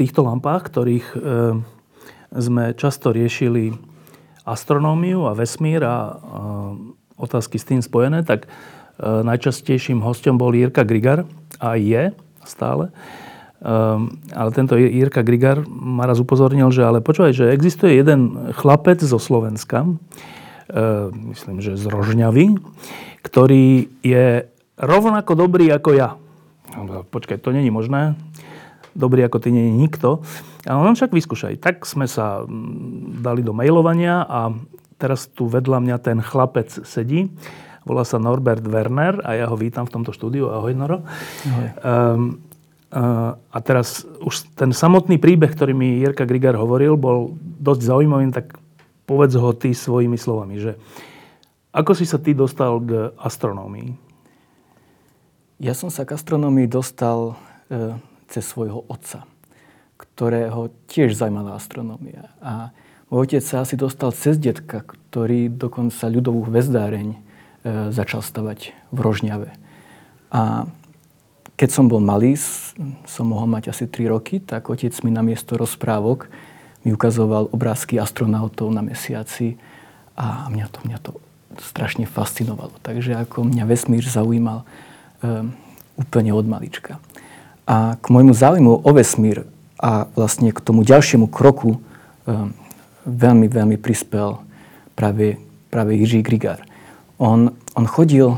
Týchto lampách, ktorých e, sme často riešili astronómiu a vesmír a e, otázky s tým spojené, tak e, najčastejším hostom bol Jirka Grigar a je stále. Ale tento Jirka Grigar ma raz upozornil, že ale počúvaj, že existuje jeden chlapec zo Slovenska, myslím, že z Rožňavy, ktorý je rovnako dobrý ako ja. Počkaj, to není možné dobrý ako ty nie je nikto. Ale on však vyskúšaj. Tak sme sa mm, dali do mailovania a teraz tu vedľa mňa ten chlapec sedí. Volá sa Norbert Werner a ja ho vítam v tomto štúdiu. Ahoj, Noro. Ahoj. Um, a teraz už ten samotný príbeh, ktorý mi Jirka Grigar hovoril, bol dosť zaujímavý, tak povedz ho ty svojimi slovami, že ako si sa ty dostal k astronómii? Ja som sa k astronómii dostal e, cez svojho otca, ktorého tiež zaujímala astronómia. A môj otec sa asi dostal cez detka, ktorý dokonca ľudovú hvezdáreň e, začal stavať v Rožňave. A keď som bol malý, som mohol mať asi 3 roky, tak otec mi na miesto rozprávok mi ukazoval obrázky astronautov na mesiaci a mňa to, mňa to strašne fascinovalo. Takže ako mňa vesmír zaujímal um, úplne od malička. A k môjmu záujmu o vesmír a vlastne k tomu ďalšiemu kroku um, veľmi, veľmi prispel práve, práve Jiří Grigár. On, on chodil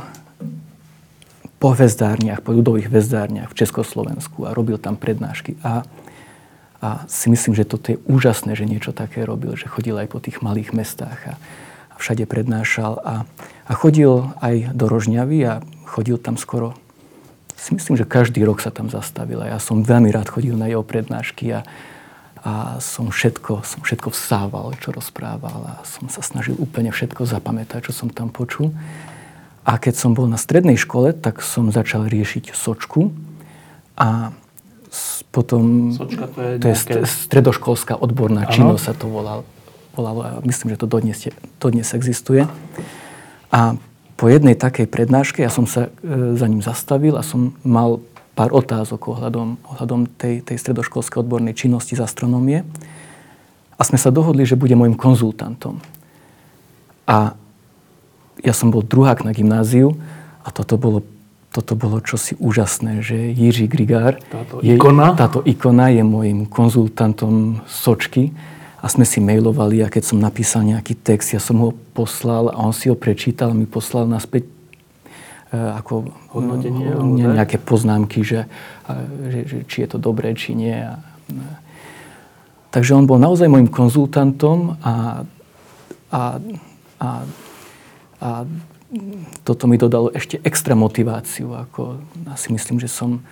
po hvezdárniach, po ľudových hvezdárniach v Československu a robil tam prednášky. A, a si myslím, že toto je úžasné, že niečo také robil, že chodil aj po tých malých mestách a, a všade prednášal. A, a chodil aj do Rožňavy a chodil tam skoro si myslím, že každý rok sa tam zastavil a ja som veľmi rád chodil na jeho prednášky a, a som všetko, som všetko vsával, čo rozprával a som sa snažil úplne všetko zapamätať, čo som tam počul. A keď som bol na strednej škole, tak som začal riešiť sočku a potom... Sočka to je, to je nejaké... stredoškolská odborná ano. činnosť sa to volalo. volalo a myslím, že to dodnes, dodnes existuje. A po jednej takej prednáške ja som sa e, za ním zastavil a som mal pár otázok ohľadom, ohľadom tej, tej stredoškolskej odbornej činnosti z astronómie. A sme sa dohodli, že bude môjim konzultantom. A ja som bol druhák na gymnáziu a toto bolo, toto bolo čosi úžasné, že Jiří Grigár, táto ikona, je, táto ikona je môjim konzultantom Sočky a sme si mailovali a keď som napísal nejaký text, ja som ho poslal a on si ho prečítal a mi poslal naspäť e, ako Hodnotenie, ne, nejaké poznámky, že, že, že či je to dobré, či nie. A, takže on bol naozaj môjim konzultantom a, a, a, a toto mi dodalo ešte extra motiváciu. Ako, asi myslím, že som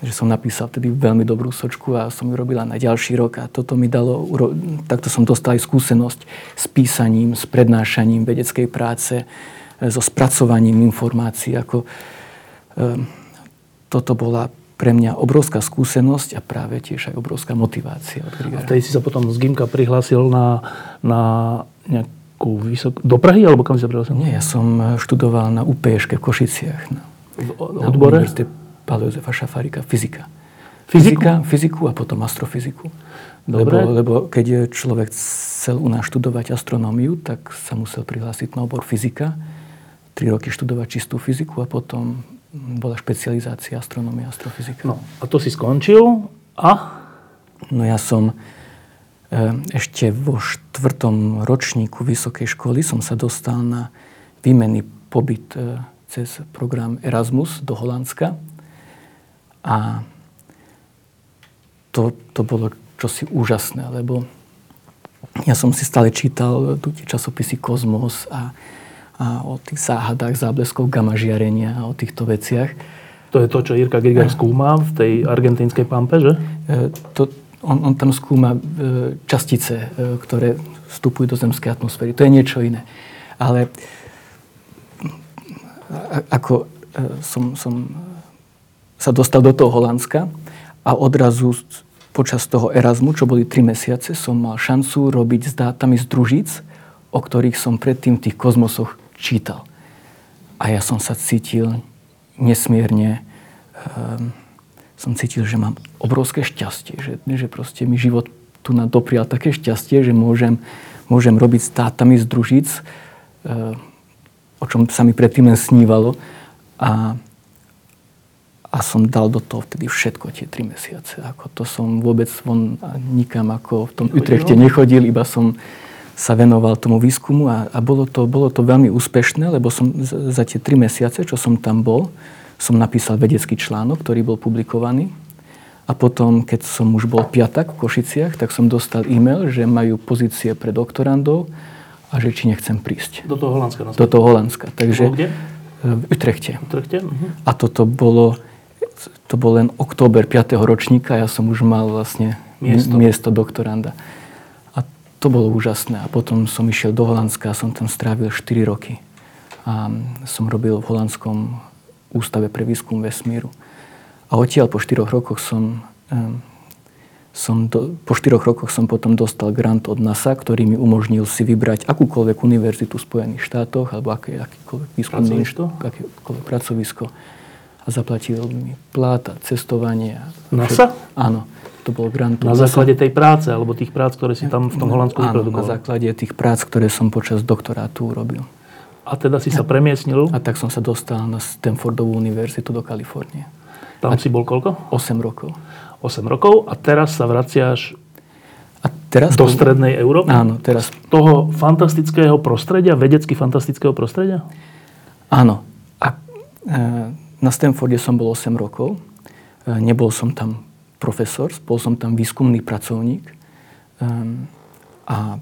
že som napísal vtedy veľmi dobrú sočku a som ju robila na ďalší rok a toto mi dalo, takto som dostal aj skúsenosť s písaním, s prednášaním vedeckej práce, eh, so spracovaním informácií. Ako, um, toto bola pre mňa obrovská skúsenosť a práve tiež aj obrovská motivácia. Od a vtedy si sa potom z Gimka prihlásil na, na nejakú vysokú... Do Prahy alebo kam si sa prihlásil? Nie, ja som študoval na UPŠke v Košiciach. Na, v odbore? Na Pála Jozefa Šafárika, fyzika. Fyziku? Fyzika, fyziku a potom astrofyziku. Dobre. Lebo, lebo keď človek chcel u nás študovať astronómiu, tak sa musel prihlásiť na obor fyzika, tri roky študovať čistú fyziku a potom bola špecializácia astronómia a astrofyzika. No, a to si skončil a? No ja som e, ešte vo štvrtom ročníku vysokej školy som sa dostal na výmenný pobyt e, cez program Erasmus do Holandska. A to, to bolo čosi úžasné, lebo ja som si stále čítal tu tie časopisy Kozmos a, a o tých záhadách zábleskov gamma žiarenia a o týchto veciach. To je to, čo Jirka Giger skúma v tej argentínskej pampe, že? E, to, on, on tam skúma e, častice, e, ktoré vstupujú do zemskej atmosféry. To je niečo iné. Ale ako som, som sa dostal do toho Holandska a odrazu počas toho Erasmu, čo boli 3 mesiace, som mal šancu robiť s dátami z družíc, o ktorých som predtým v tých kozmosoch čítal. A ja som sa cítil nesmierne, um, som cítil, že mám obrovské šťastie, že, že proste mi život tu na doprial také šťastie, že môžem, môžem robiť s dátami z družíc, uh, o čom sa mi predtým len snívalo. A a som dal do toho vtedy všetko tie tri mesiace. Ako to som vôbec von nikam ako v tom Utrechte nechodil, iba som sa venoval tomu výskumu a, a bolo, to, bolo to veľmi úspešné, lebo som za, tie tri mesiace, čo som tam bol, som napísal vedecký článok, ktorý bol publikovaný. A potom, keď som už bol piatak v Košiciach, tak som dostal e-mail, že majú pozície pre doktorandov a že či nechcem prísť. Do toho Holandska? Do toho Holandska. Takže, kde? V Utrechte. Utrechte? Uh-huh. A toto bolo to bol len október 5. ročníka, ja som už mal vlastne miesto, miesto doktoranda. A to bolo úžasné. A potom som išiel do Holandska a som tam strávil 4 roky. A som robil v Holandskom ústave pre výskum vesmíru. A odtiaľ po 4 rokoch som, um, som do, po 4 rokoch som potom dostal grant od NASA, ktorý mi umožnil si vybrať akúkoľvek univerzitu v Spojených štátoch alebo aké, akýkoľvek výskumný, akékoľvek pracovisko a zaplatil mi plat a cestovanie. NASA? Áno. To bol grant. Na základe tej práce, alebo tých prác, ktoré si tam v tom Holandsku vyprodukoval? na základe tých prác, ktoré som počas doktorátu urobil. A teda si sa premiesnil? A tak som sa dostal na Stanfordovú univerzitu do Kalifornie. Tam a si bol koľko? 8 rokov. 8 rokov a teraz sa vraciaš a teraz do strednej Európy? Áno, teraz. Toho fantastického prostredia, vedecky fantastického prostredia? Áno. A, e, na Stanforde som bol 8 rokov. E, nebol som tam profesor, bol som tam výskumný pracovník. Ehm, a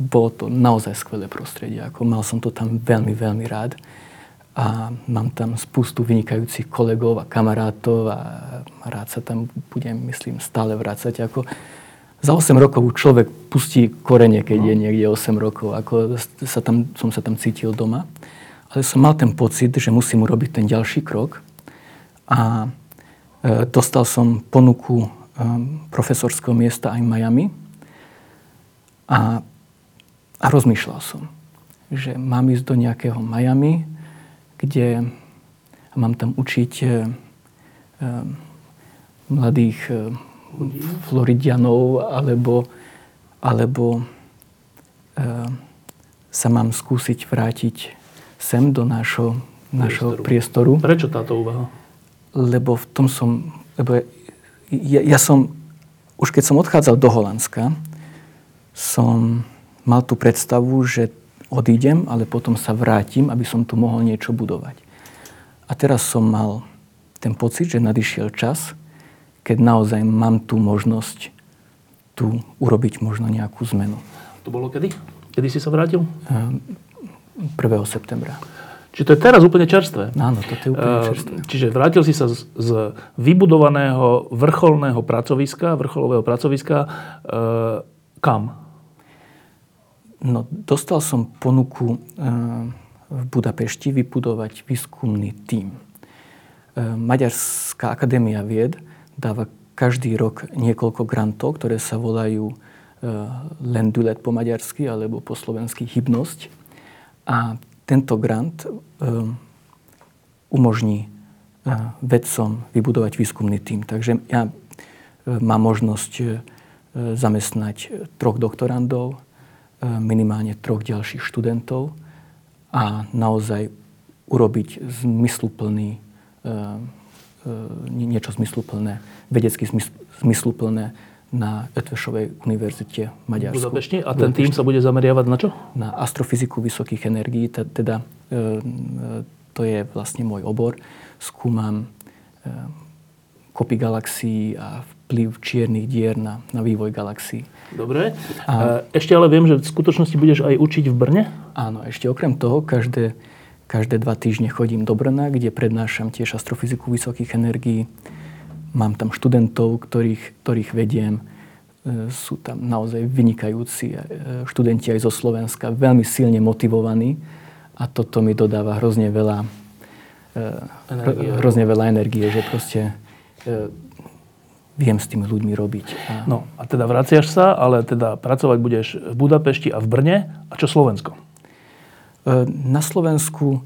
bolo to naozaj skvelé prostredie. Ako mal som to tam veľmi, veľmi rád. A mám tam spustu vynikajúcich kolegov a kamarátov a rád sa tam budem, myslím, stále vrácať. Ako za 8 rokov človek pustí korene, keď je niekde 8 rokov. Ako sa tam, som sa tam cítil doma som mal ten pocit, že musím urobiť ten ďalší krok. A e, dostal som ponuku e, profesorského miesta aj v Miami. A, a rozmýšľal som, že mám ísť do nejakého Miami, kde mám tam učiť e, e, mladých e, Floridianov, alebo, alebo e, sa mám skúsiť vrátiť sem do nášho, nášho priestoru. Prečo táto úvaha? Lebo v tom som... Lebo ja, ja som... Už keď som odchádzal do Holandska, som mal tú predstavu, že odídem, ale potom sa vrátim, aby som tu mohol niečo budovať. A teraz som mal ten pocit, že nadišiel čas, keď naozaj mám tú možnosť tu urobiť možno nejakú zmenu. To bolo kedy? Kedy si sa vrátil? Ehm, 1. septembra. Čiže to je teraz úplne čerstvé. Áno, to je úplne ehm, čerstvé. Čiže vrátil si sa z, z vybudovaného vrcholného pracoviska, vrcholového pracoviska, e, kam? No, dostal som ponuku e, v Budapešti vybudovať výskumný tím. E, Maďarská akadémia vied dáva každý rok niekoľko grantov, ktoré sa volajú e, Lendulet po maďarsky alebo po slovensky hybnosť a tento grant um, umožní uh, vedcom vybudovať výskumný tím. Takže ja uh, mám možnosť uh, zamestnať troch doktorandov, minimálne troch ďalších študentov a naozaj urobiť zmysluplný, niečo zmysluplné, vedecky zmysluplné na Etvešovej univerzite v Maďarsku. Budapešti. A ten tým sa bude zameriavať na čo? Na astrofyziku vysokých energií. Teda e, e, to je vlastne môj obor. Skúmam e, kopy galaxií a vplyv čiernych dier na, na vývoj galaxií. Dobre. A, ešte ale viem, že v skutočnosti budeš aj učiť v Brne? Áno, ešte okrem toho, každé, Každé dva týždne chodím do Brna, kde prednášam tiež astrofyziku vysokých energií. Mám tam študentov, ktorých, ktorých vediem. E, sú tam naozaj vynikajúci e, študenti aj zo Slovenska, veľmi silne motivovaní a toto mi dodáva hrozne veľa energie, hrozne veľa energie že proste viem s tými ľuďmi robiť. A... No a teda vraciaš sa, ale teda pracovať budeš v Budapešti a v Brne. A čo Slovensko? E, na Slovensku e,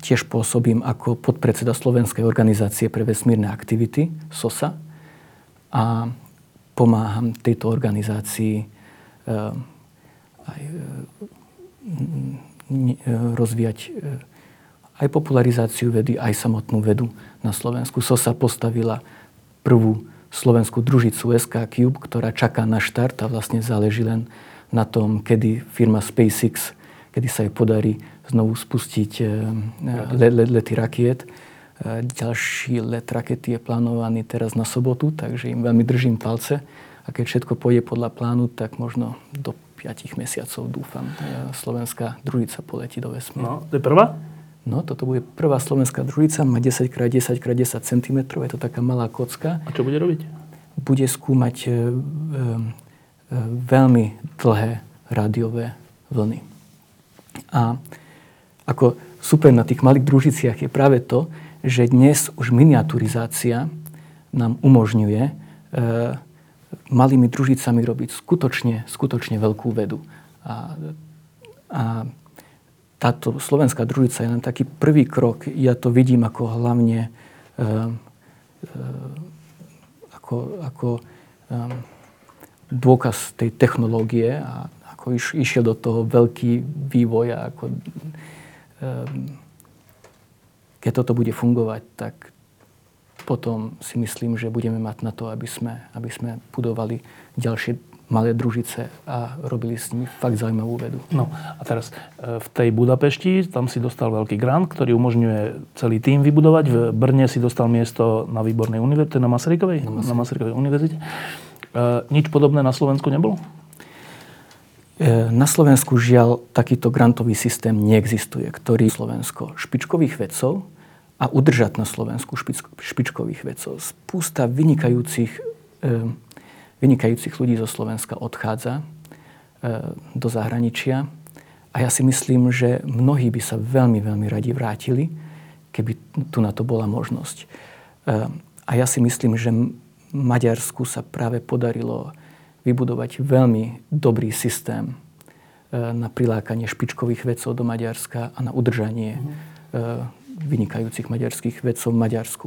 tiež pôsobím ako podpredseda Slovenskej organizácie pre vesmírne aktivity, SOSA. A pomáham tejto organizácii e, aj rozvíjať aj popularizáciu vedy, aj samotnú vedu na Slovensku. SOSA postavila prvú slovenskú družicu SK Cube, ktorá čaká na štart a vlastne záleží len na tom, kedy firma SpaceX, kedy sa jej podarí znovu spustiť eh, le, le, lety rakiet. Eh, ďalší let rakety je plánovaný teraz na sobotu, takže im veľmi držím palce. A keď všetko pôjde podľa plánu, tak možno do 5 mesiacov dúfam, eh, slovenská družica poletí do vesmíru. No, to je prvá? No, toto bude prvá slovenská družica, má 10x10x10 cm, je to taká malá kocka. A čo bude robiť? Bude skúmať e, e, veľmi dlhé rádiové vlny. A ako super na tých malých družiciach je práve to, že dnes už miniaturizácia nám umožňuje e, malými družicami robiť skutočne, skutočne veľkú vedu. A, a táto slovenská družica je len taký prvý krok. Ja to vidím ako hlavne e, e, ako, ako e, dôkaz tej technológie a ako iš, išiel do toho veľký vývoj a ako, keď toto bude fungovať, tak potom si myslím, že budeme mať na to, aby sme, aby sme budovali ďalšie malé družice a robili s nimi fakt zaujímavú vedu. No a teraz e, v tej Budapešti, tam si dostal veľký grant, ktorý umožňuje celý tým vybudovať. V Brne si dostal miesto na výbornej univerzite, na Masarykovej, na, Masarykovej. na Masarykovej univerzite. E, nič podobné na Slovensku nebolo? E, na Slovensku žiaľ takýto grantový systém neexistuje, ktorý Slovensko špičkových vedcov a udržať na Slovensku špičkových vedcov. Spústa vynikajúcich e, vynikajúcich ľudí zo Slovenska odchádza e, do zahraničia. A ja si myslím, že mnohí by sa veľmi, veľmi radi vrátili, keby tu na to bola možnosť. A ja si myslím, že Maďarsku sa práve podarilo vybudovať veľmi dobrý systém e, na prilákanie špičkových vedcov do Maďarska a na udržanie vynikajúcich maďarských vedcov v Maďarsku.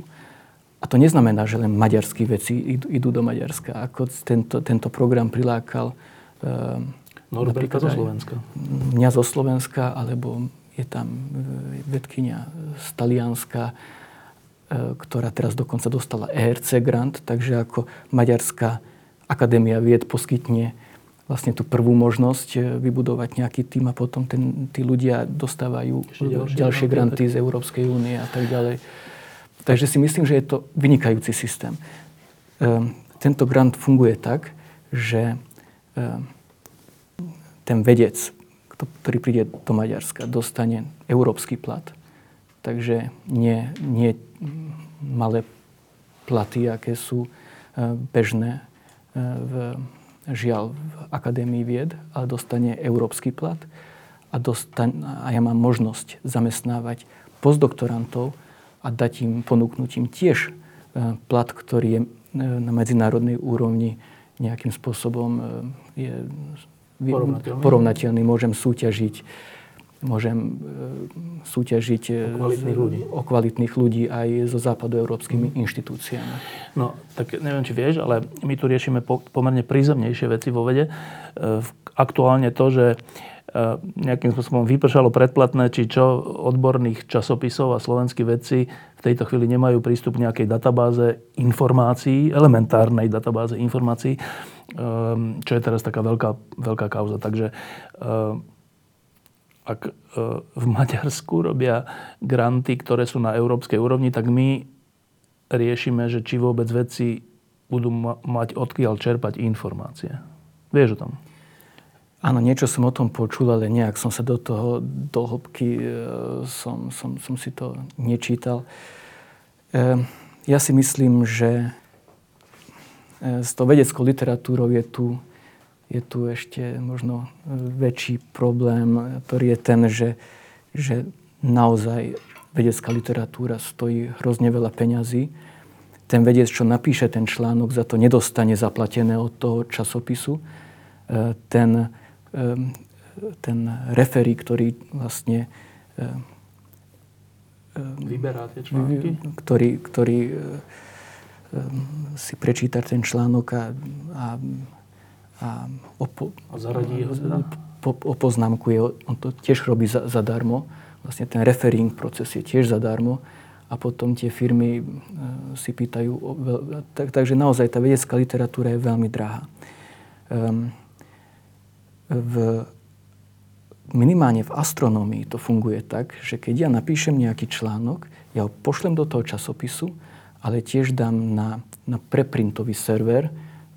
A to neznamená, že len maďarskí veci idú, do Maďarska. Ako tento, tento program prilákal uh, Norberta zo Slovenska. Mňa zo Slovenska, alebo je tam vedkynia z Talianska, ktorá teraz dokonca dostala ERC grant, takže ako Maďarská akadémia vied poskytne vlastne tú prvú možnosť vybudovať nejaký tým a potom ten, tí ľudia dostávajú ďalšie, ďalšie granty z Európskej únie a tak ďalej. Takže si myslím, že je to vynikajúci systém. Ehm, tento grant funguje tak, že ehm, ten vedec, ktorý príde do Maďarska, dostane európsky plat. Takže nie, nie malé platy, aké sú ehm, bežné v, žiaľ v Akadémii vied, ale dostane európsky plat a, dostane, a ja mám možnosť zamestnávať postdoktorantov, a dať im, ponúknuť im tiež e, plat, ktorý je e, na medzinárodnej úrovni nejakým spôsobom e, je porovnateľný. porovnateľný. Môžem súťažiť môžem súťažiť o kvalitných ľudí, o kvalitných ľudí aj so západoeurópskymi inštitúciami. No, tak neviem, či vieš, ale my tu riešime pomerne prízemnejšie veci vo vede. Aktuálne to, že nejakým spôsobom vypršalo predplatné, či čo odborných časopisov a slovenskí vedci v tejto chvíli nemajú prístup k nejakej databáze informácií, elementárnej databáze informácií, čo je teraz taká veľká, veľká kauza. Takže ak e, v Maďarsku robia granty, ktoré sú na európskej úrovni, tak my riešime, že či vôbec vedci budú mať odkiaľ čerpať informácie. Vieš o tom? Áno, niečo som o tom počul, ale nejak som sa do toho, do hĺbky e, som, som, som si to nečítal. E, ja si myslím, že s tou vedeckou literatúrou je tu, je tu ešte možno väčší problém, ktorý je ten, že, že naozaj vedecká literatúra stojí hrozne veľa peňazí. Ten vedec, čo napíše ten článok, za to nedostane zaplatené od toho časopisu. Ten, Ehm, ten referí, ktorý vlastne vyberá tie články? Ktorý, ktorý si prečíta ten článok a, a, a, opo, a zaradí ho teda? Po, opoznámkuje, on to tiež robí za, zadarmo. Vlastne ten referring proces je tiež zadarmo a potom tie firmy si pýtajú. Tak, takže naozaj tá vedecká literatúra je veľmi drahá. Um, v, minimálne v astronómii to funguje tak, že keď ja napíšem nejaký článok, ja ho pošlem do toho časopisu, ale tiež dám na, na preprintový server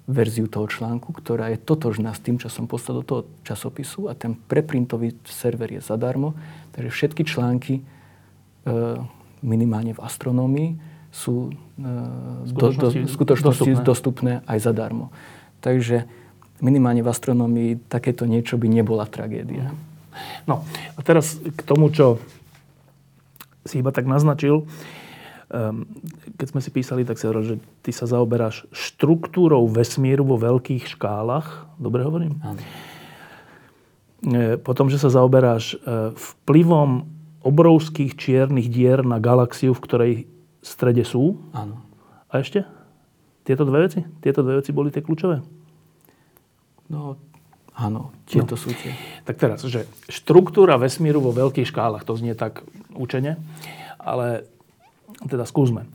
verziu toho článku, ktorá je totožná s tým, čo som poslal do toho časopisu a ten preprintový server je zadarmo. Takže všetky články e, minimálne v astronómii sú e, do, do, v skutočnosti dostupné. dostupné aj zadarmo. Takže minimálne v astronomii takéto niečo by nebola tragédia. No a teraz k tomu, čo si iba tak naznačil. Keď sme si písali, tak si hovoril, že ty sa zaoberáš štruktúrou vesmíru vo veľkých škálach. Dobre hovorím? Áno. E, potom, že sa zaoberáš e, vplyvom obrovských čiernych dier na galaxiu, v ktorej strede sú. Áno. A ešte? Tieto dve veci? Tieto dve veci boli tie kľúčové? No, áno, tieto no. sú tie. Tak teraz, že štruktúra vesmíru vo veľkých škálach, to znie tak učene, ale teda skúsme.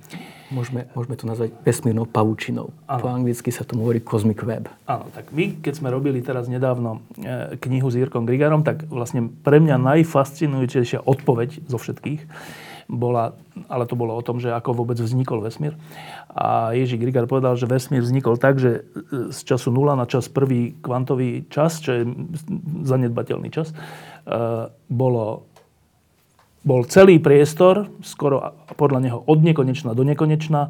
Môžeme, môžeme to nazvať vesmírnou pavučinou. Ano. Po anglicky sa tomu hovorí Cosmic Web. Áno, tak my, keď sme robili teraz nedávno e, knihu s Jirkom Grigarom, tak vlastne pre mňa najfascinujúcejšia odpoveď zo všetkých bola, ale to bolo o tom, že ako vôbec vznikol vesmír. A Ježí Grigar povedal, že vesmír vznikol tak, že z času 0 na čas prvý kvantový čas, čo je zanedbateľný čas, e, bolo, bol celý priestor, skoro podľa neho od nekonečna do nekonečna,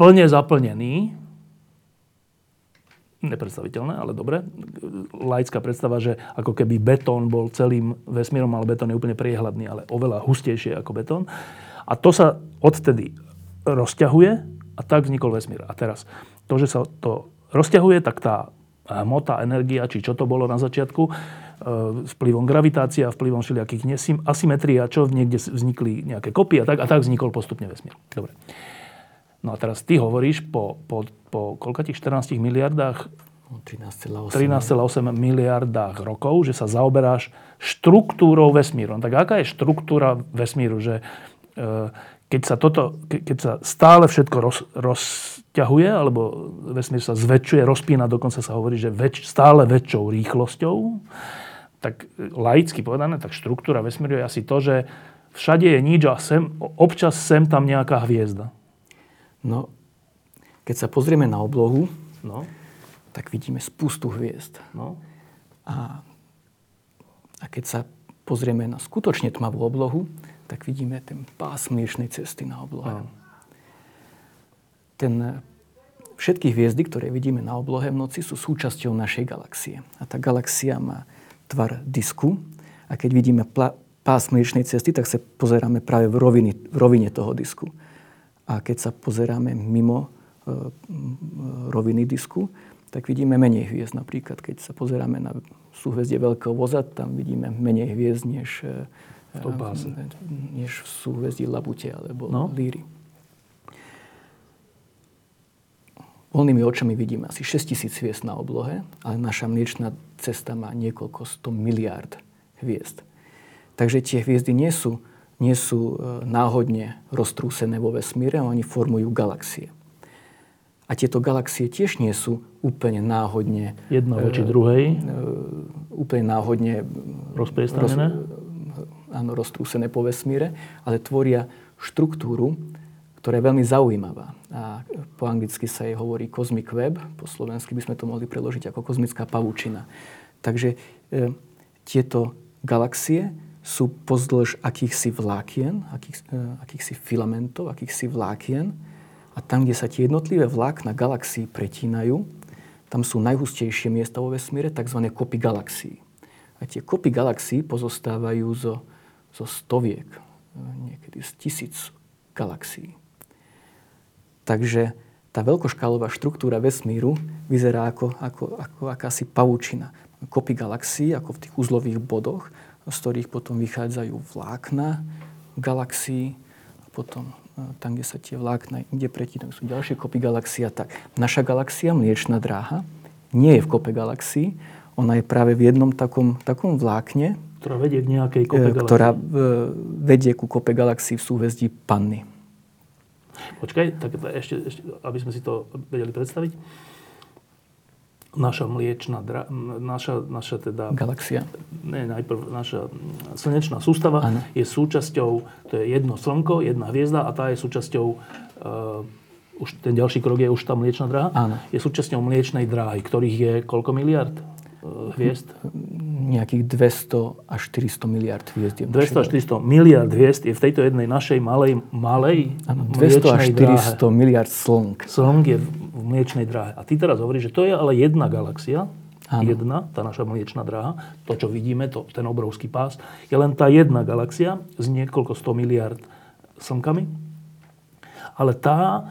plne zaplnený nepredstaviteľné, ale dobre. Laická predstava, že ako keby betón bol celým vesmírom, ale betón je úplne priehľadný, ale oveľa hustejšie ako betón. A to sa odtedy rozťahuje a tak vznikol vesmír. A teraz, to, že sa to rozťahuje, tak tá hmota, energia, či čo to bolo na začiatku, e, vplyvom gravitácia, vplyvom všelijakých asymetrií a čo niekde vznikli nejaké kopy a tak, a tak vznikol postupne vesmír. Dobre. No a teraz ty hovoríš po, po, po koľko tých 14 miliardách 13,8 miliardách rokov, že sa zaoberáš štruktúrou vesmíru. No tak aká je štruktúra vesmíru? Že, e, keď, sa toto, keď sa stále všetko roz, rozťahuje, alebo vesmír sa zväčšuje, rozpína, dokonca sa hovorí, že väč, stále väčšou rýchlosťou, tak laicky povedané, tak štruktúra vesmíru je asi to, že všade je nič a sem, občas sem tam nejaká hviezda. No, keď sa pozrieme na oblohu, no. tak vidíme spustu hviezd. No. A, a keď sa pozrieme na skutočne tmavú oblohu, tak vidíme ten pás mliečnej cesty na oblohe. No. Ten, všetky hviezdy, ktoré vidíme na oblohe v noci, sú súčasťou našej galaxie. A tá galaxia má tvar disku. A keď vidíme pla, pás mliečnej cesty, tak sa pozeráme práve v, roviny, v rovine toho disku. A keď sa pozeráme mimo e, roviny disku, tak vidíme menej hviezd. Napríklad, keď sa pozeráme na súhvezdie Veľkého voza, tam vidíme menej hviezd, než, e, než v súhvezdí Labute alebo no. Líry. Voľnými očami vidíme asi 6 tisíc hviezd na oblohe, ale naša mliečná cesta má niekoľko 100 miliárd hviezd. Takže tie hviezdy nie sú nie sú e, náhodne roztrúsené vo vesmíre, oni formujú galaxie. A tieto galaxie tiež nie sú úplne náhodne... Jedna voči e, druhej? E, úplne náhodne... Rozpriestanené? Roz, áno, roztrúsené po vesmíre, ale tvoria štruktúru, ktorá je veľmi zaujímavá. A po anglicky sa jej hovorí cosmic web, po slovensky by sme to mohli preložiť ako kozmická pavúčina. Takže e, tieto galaxie sú pozdĺž akýchsi vlákien, akých, e, akýchsi filamentov, akýchsi vlákien. A tam, kde sa tie jednotlivé vlákna galaxií pretínajú, tam sú najhustejšie miesta vo vesmíre, tzv. kopy galaxií. A tie kopy galaxií pozostávajú zo, zo stoviek, e, niekedy z tisíc galaxií. Takže tá veľkoškálová štruktúra vesmíru vyzerá ako, ako, ako akási pavúčina. Kopy galaxií, ako v tých uzlových bodoch, z ktorých potom vychádzajú vlákna galaxií a potom e, tam, kde sa tie vlákna inde pretínajú, sú ďalšie kopy galaxií a tak. Naša galaxia, Mliečná dráha, nie je v kope galaxií, ona je práve v jednom takom, takom vlákne, ktorá vedie k nejakej kope galaxií. Ktorá e, vedie ku kope galaxií v súhvezdí Panny. Počkaj, tak ešte, ešte, aby sme si to vedeli predstaviť naša mliečna, dra, naša, naša teda... Galaxia. Ne, najprv naša slnečná sústava ano. je súčasťou, to je jedno slnko, jedna hviezda a tá je súčasťou, uh, už ten ďalší krok je už tá mliečna dráha, ano. je súčasťou mliečnej dráhy, ktorých je koľko miliard hviezd? Nejakých 200 až 400 miliard hviezd. 200 až 400 miliard hviezd je v tejto jednej našej malej, malej ano, 200 až 400 dráhe. miliard slnk. Slnk je v mliečnej dráhe. A ty teraz hovoríš, že to je ale jedna galaxia, Áno. jedna, tá naša mliečná dráha, to, čo vidíme, to, ten obrovský pás, je len tá jedna galaxia s niekoľko 100 miliard slnkami. Ale tá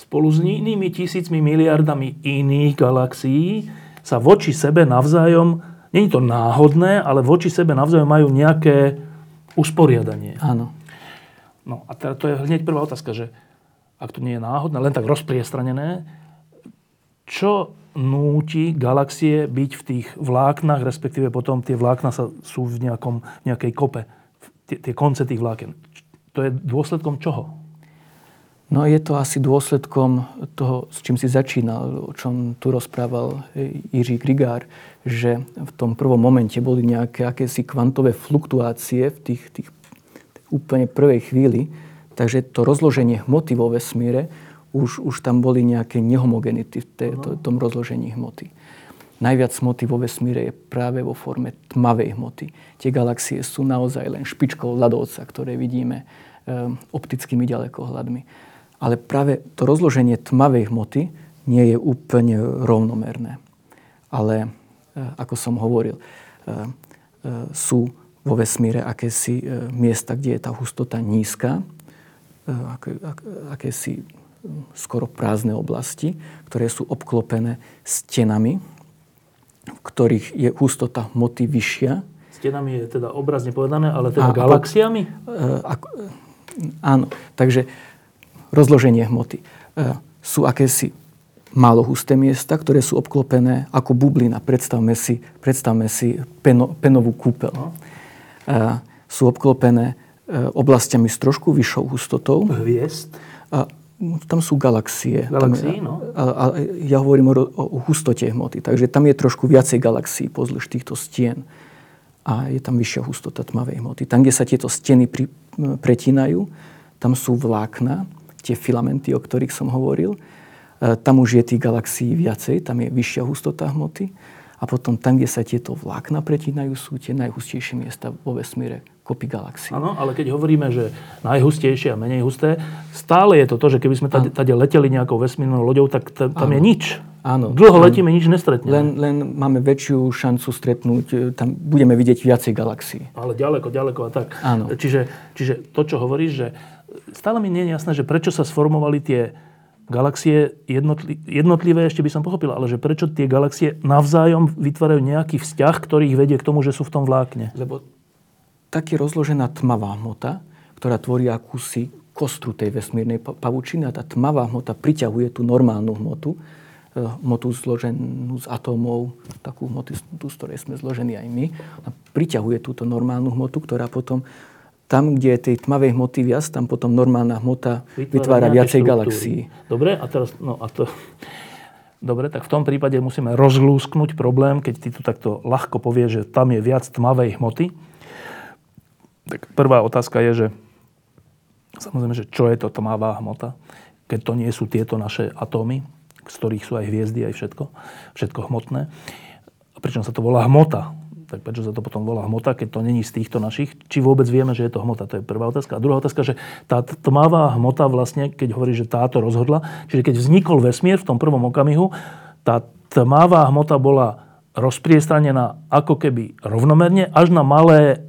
spolu s inými tisícmi miliardami iných galaxií sa voči sebe navzájom, je to náhodné, ale voči sebe navzájom majú nejaké usporiadanie. Áno. No a teda to je hneď prvá otázka, že ak to nie je náhodné, len tak rozpriestranené, čo núti galaxie byť v tých vláknach, respektíve potom tie vlákna sa, sú v nejakom, nejakej kope, tie, tie konce tých vláken. To je dôsledkom čoho? No je to asi dôsledkom toho, s čím si začínal, o čom tu rozprával Jiří Grigár, že v tom prvom momente boli nejaké akési kvantové fluktuácie v tých, tých úplne prvej chvíli, takže to rozloženie hmoty vo vesmíre už, už tam boli nejaké nehomogenity v tej, to, tom rozložení hmoty. Najviac hmoty vo vesmíre je práve vo forme tmavej hmoty. Tie galaxie sú naozaj len špičkou ľadovca, ktoré vidíme e, optickými ďalekohľadmi. Ale práve to rozloženie tmavej hmoty nie je úplne rovnomerné. Ale, e, ako som hovoril, e, e, sú vo vesmíre akési miesta, kde je tá hustota nízka, aké, akési skoro prázdne oblasti, ktoré sú obklopené stenami, v ktorých je hustota hmoty vyššia. Stenami je teda obrazne povedané, ale teda a, galaxiami? A, a, áno, takže rozloženie hmoty. E, sú akési málo husté miesta, ktoré sú obklopené ako bublina. Predstavme si, predstavme si peno, penovú kúpel. No. E, sú obklopené e, oblastiami s trošku vyššou hustotou. Hviezd? A, tam sú galaxie. Galaxie, no. A, a ja hovorím o, o hustote hmoty. Takže tam je trošku viacej galaxií pozdĺž týchto stien. A je tam vyššia hustota tmavej hmoty. Tam, kde sa tieto steny pri, pretínajú, tam sú vlákna, tie filamenty, o ktorých som hovoril. E, tam už je tých galaxií viacej, tam je vyššia hustota hmoty. A potom tam, kde sa tieto vlákna pretínajú, sú tie najhustejšie miesta vo vesmíre, kopy galaxií. Áno, ale keď hovoríme, že najhustejšie a menej husté, stále je to to, že keby sme tady, tady leteli nejakou vesmírnou loďou, tak t- tam ano. je nič. Áno. Dlho letíme, nič nestretneme. Len, len máme väčšiu šancu stretnúť, e, tam budeme vidieť viacej galaxií. Ale ďaleko, ďaleko a tak. Áno. Čiže, čiže to, čo hovoríš, že stále mi nie je jasné, že prečo sa sformovali tie galaxie jednotli, jednotlivé, ešte by som pochopil, ale že prečo tie galaxie navzájom vytvárajú nejaký vzťah, ktorý ich vedie k tomu, že sú v tom vlákne. Lebo tak je rozložená tmavá hmota, ktorá tvorí akúsi kostru tej vesmírnej pavučiny a tá tmavá hmota priťahuje tú normálnu hmotu, eh, hmotu zloženú z atómov, takú hmotu, z ktorej sme zložení aj my. A priťahuje túto normálnu hmotu, ktorá potom tam, kde je tej tmavej hmoty viac, tam potom normálna hmota vytvára, vytvára viacej galaxií. Dobre, a teraz, no a to... Dobre, tak v tom prípade musíme rozlúsknuť problém, keď ty tu takto ľahko povieš, že tam je viac tmavej hmoty tak prvá otázka je, že samozrejme, že čo je to tmavá hmota, keď to nie sú tieto naše atómy, z ktorých sú aj hviezdy, aj všetko, všetko hmotné. pričom sa to volá hmota. Tak prečo sa to potom volá hmota, keď to není z týchto našich? Či vôbec vieme, že je to hmota? To je prvá otázka. A druhá otázka, že tá tmavá hmota vlastne, keď hovorí, že táto rozhodla, čiže keď vznikol vesmír v tom prvom okamihu, tá tmavá hmota bola rozpriestranená ako keby rovnomerne až na malé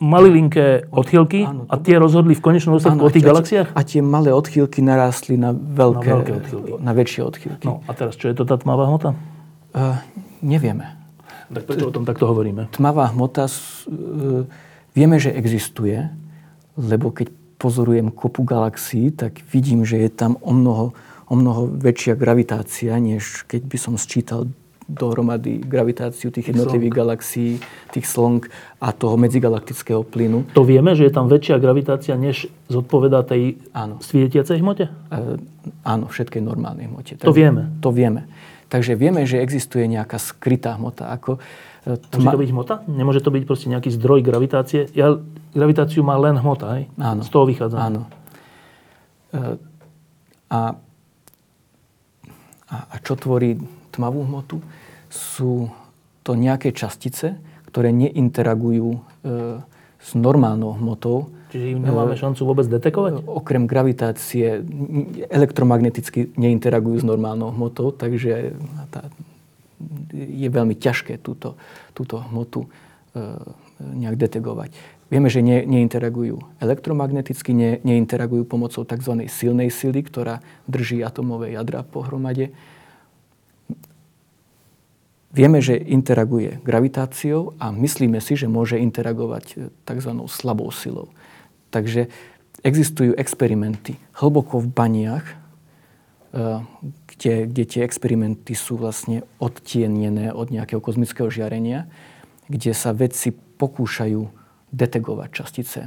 malilinké odchýlky áno, a tie rozhodli v konečnom dôsledku o tých galaxiách? A tie malé odchýlky narástli na veľké, na, veľké odchýlky. na väčšie odchýlky. No a teraz, čo je to tá tmavá hmota? Uh, nevieme. Tak prečo o tom takto hovoríme? Tmavá hmota, uh, vieme, že existuje, lebo keď pozorujem kopu galaxií, tak vidím, že je tam o mnoho, o mnoho väčšia gravitácia, než keď by som sčítal dohromady gravitáciu tých jednotlivých slong. galaxií, tých slong a toho medzigalaktického plynu. To vieme, že je tam väčšia gravitácia, než zodpovedá tej áno. svietiacej hmote? E, áno, všetkej normálnej hmote. To vieme? To vieme. Takže vieme, že existuje nejaká skrytá hmota. Ako, e, tma... Môže to byť hmota? Nemôže to byť proste nejaký zdroj gravitácie? Ja, gravitáciu má len hmota, hej? Áno. Z toho vychádza. Áno. E, a, a, a čo tvorí tmavú hmotu? sú to nejaké častice, ktoré neinteragujú e, s normálnou hmotou. Čiže im nemáme e, šancu vôbec detekovať? Okrem gravitácie elektromagneticky neinteragujú s normálnou hmotou, takže tá, je veľmi ťažké túto, túto hmotu e, nejak detegovať. Vieme, že ne, neinteragujú elektromagneticky, ne, neinteragujú pomocou tzv. silnej sily, ktorá drží atomové jadra pohromade. Vieme, že interaguje gravitáciou a myslíme si, že môže interagovať tzv. slabou silou. Takže existujú experimenty hlboko v baniach, e, kde, kde tie experimenty sú vlastne odtienené od nejakého kozmického žiarenia, kde sa vedci pokúšajú detegovať častice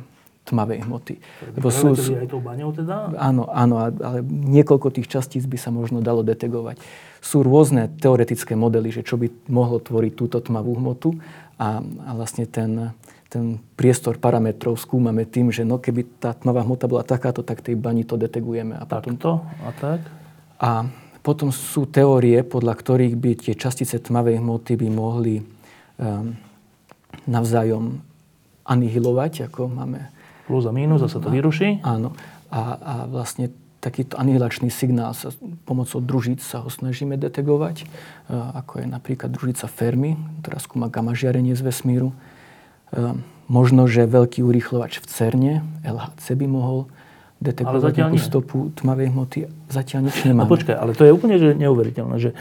tmavej hmoty. Lebo sú, aj tou baňou teda? Áno, áno, ale niekoľko tých častíc by sa možno dalo detegovať. Sú rôzne teoretické modely, že čo by mohlo tvoriť túto tmavú hmotu a, a vlastne ten, ten priestor parametrov skúmame tým, že no keby tá tmavá hmota bola takáto, tak tej bani to detegujeme. A potom... to a tak? A potom sú teórie, podľa ktorých by tie častice tmavej hmoty by mohli um, navzájom anihilovať, ako máme plus a mínus a sa to vyruší. Áno. A, a vlastne takýto anihilačný signál sa pomocou družíc sa ho snažíme detegovať, e, ako je napríklad družica Fermi, ktorá skúma gamma žiarenie z vesmíru. E, možno, že veľký urýchlovač v CERNE, LHC by mohol detekovať nejakú nie. stopu tmavej hmoty. Zatiaľ nič nemáme. No počkaj, ale to je úplne že neuveriteľné, že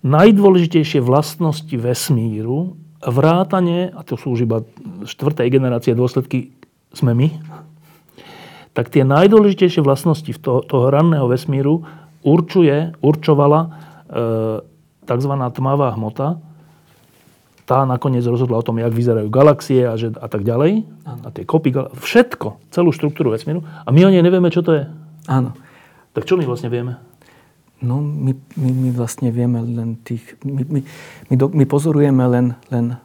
najdôležitejšie vlastnosti vesmíru, vrátane, a to sú už iba štvrtej generácie dôsledky sme my, tak tie najdôležitejšie vlastnosti to, toho ranného vesmíru určuje, určovala e, tzv. tmavá hmota. Tá nakoniec rozhodla o tom, jak vyzerajú galaxie a, že, a tak ďalej. Áno. A tie kopy, všetko, celú štruktúru vesmíru. A my o nej nevieme, čo to je. Áno. Tak čo my vlastne vieme? No, my, my, my vlastne vieme len tých... My, my, my, do, my pozorujeme len, len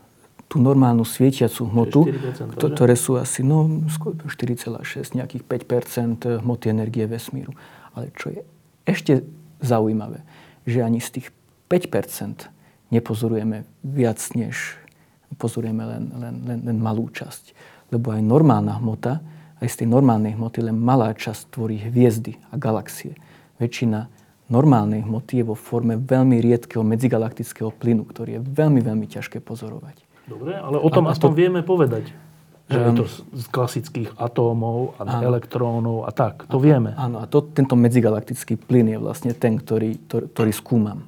tú normálnu svietiacu hmotu, ktoré sú asi no, 4,6, nejakých 5% hmoty energie vesmíru. Ale čo je ešte zaujímavé, že ani z tých 5 nepozorujeme viac, než pozorujeme len, len, len, len malú časť. Lebo aj normálna hmota, aj z tej normálnej hmoty len malá časť tvorí hviezdy a galaxie. Väčšina normálnej hmoty je vo forme veľmi riedkeho medzigalaktického plynu, ktorý je veľmi, veľmi ťažké pozorovať. Dobre, ale o tom a, aspoň to... vieme povedať. Že um, je to z klasických atómov a áno. elektrónov a tak. To a, vieme. Áno, a to, tento medzigalaktický plyn je vlastne ten, ktorý, ktorý, ktorý skúmam.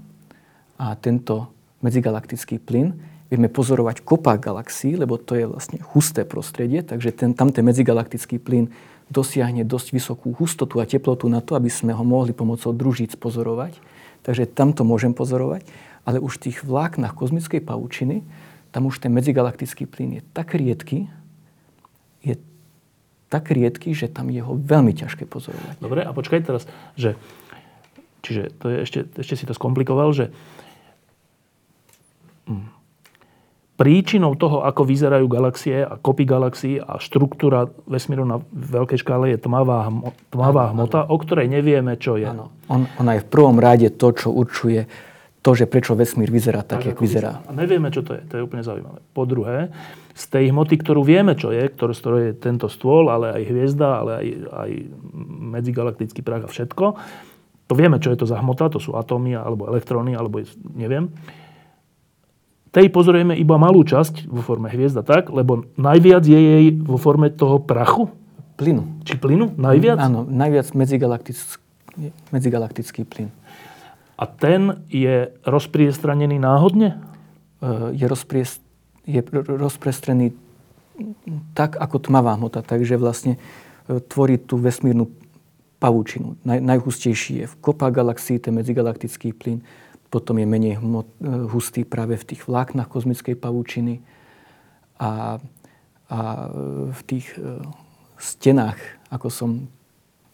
A tento medzigalaktický plyn vieme pozorovať kopách galaxií, lebo to je vlastne husté prostredie, takže ten, tam ten medzigalaktický plyn dosiahne dosť vysokú hustotu a teplotu na to, aby sme ho mohli pomocou družíc pozorovať. Takže tam to môžem pozorovať. Ale už v tých vláknach kozmickej pavučiny tam už ten medzigalaktický plyn je tak riedky, je tak riedky, že tam je ho veľmi ťažké pozorovať. Dobre, a počkaj teraz, že čiže to je ešte, ešte si to skomplikoval, že príčinou toho, ako vyzerajú galaxie a kopy galaxií a štruktúra vesmíru na veľkej škále je tmavá, tmavá hmota, ano. o ktorej nevieme, čo je. Áno. On, ona je v prvom rade to, čo určuje to, že prečo vesmír vyzerá tak, tak ako vyzerá. A nevieme, čo to je. To je úplne zaujímavé. Po druhé, z tej hmoty, ktorú vieme, čo je, ktoré, z ktorej je tento stôl, ale aj hviezda, ale aj, aj medzigalaktický prach a všetko, to vieme, čo je to za hmota, to sú atómy, alebo elektróny, alebo neviem. Tej pozorujeme iba malú časť vo forme hviezda tak, lebo najviac je jej vo forme toho prachu. Plynu. Či plynu? Najviac? Áno, najviac medzigalaktický, medzigalaktický plyn. A ten je rozpriestranený náhodne? E, je, rozpriest, je rozprestrený tak, ako tmavá hmota. Takže vlastne e, tvorí tú vesmírnu pavúčinu. Naj, najhustejší je v kopách galaxií, ten medzigalaktický plyn. Potom je menej e, hustý práve v tých vláknach kozmickej pavúčiny. A, a v tých stenách, ako som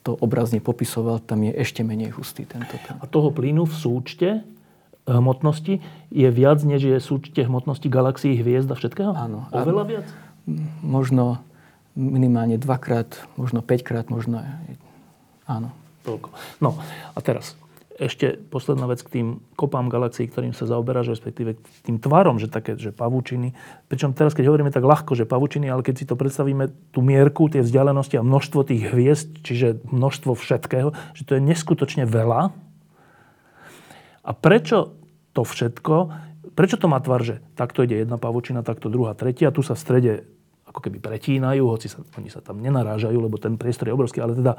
to obrazne popisoval, tam je ešte menej hustý tento plyn. A toho plynu v súčte hmotnosti je viac, než je súčte hmotnosti galaxií, hviezd a všetkého? Áno. Oveľa viac? Možno minimálne dvakrát, možno päťkrát, možno áno. Toľko. No a teraz, ešte posledná vec k tým kopám galaxií, ktorým sa zaoberáš, respektíve k tým tvarom, že také, že pavúčiny. Pričom teraz, keď hovoríme tak ľahko, že pavúčiny, ale keď si to predstavíme, tú mierku, tie vzdialenosti a množstvo tých hviezd, čiže množstvo všetkého, že to je neskutočne veľa. A prečo to všetko, prečo to má tvar, že takto ide jedna pavúčina, takto druhá, tretia, tu sa v strede ako keby pretínajú, hoci sa, oni sa tam nenarážajú, lebo ten priestor je obrovský, ale teda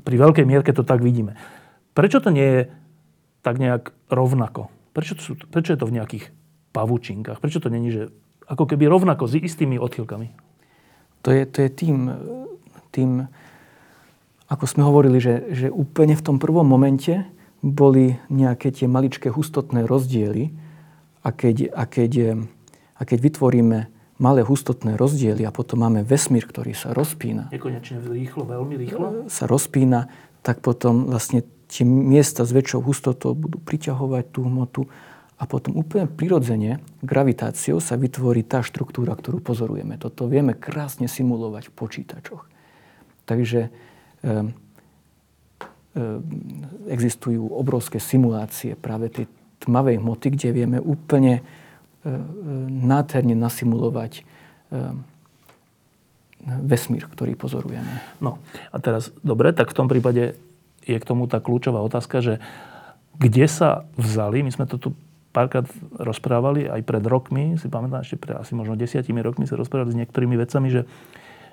pri veľkej mierke to tak vidíme. Prečo to nie je tak nejak rovnako? Prečo, to sú, prečo je to v nejakých pavučinkách? Prečo to není, že ako keby rovnako s istými odchylkami? To je, to je tým, tým, ako sme hovorili, že, že úplne v tom prvom momente boli nejaké tie maličké hustotné rozdiely a keď, a keď, a keď vytvoríme malé hustotné rozdiely a potom máme vesmír, ktorý sa rozpína. Nekonečne rýchlo, veľmi rýchlo? Sa rozpína, tak potom vlastne tie miesta s väčšou hustotou budú priťahovať tú hmotu a potom úplne prirodzene gravitáciou sa vytvorí tá štruktúra, ktorú pozorujeme. Toto vieme krásne simulovať v počítačoch. Takže e, e, existujú obrovské simulácie práve tej tmavej hmoty, kde vieme úplne e, nádherne nasimulovať vesmír, ktorý pozorujeme. No a teraz, dobre, tak v tom prípade je k tomu tá kľúčová otázka, že kde sa vzali, my sme to tu párkrát rozprávali aj pred rokmi, si pamätám ešte pred asi možno desiatimi rokmi sa rozprávali s niektorými vecami, že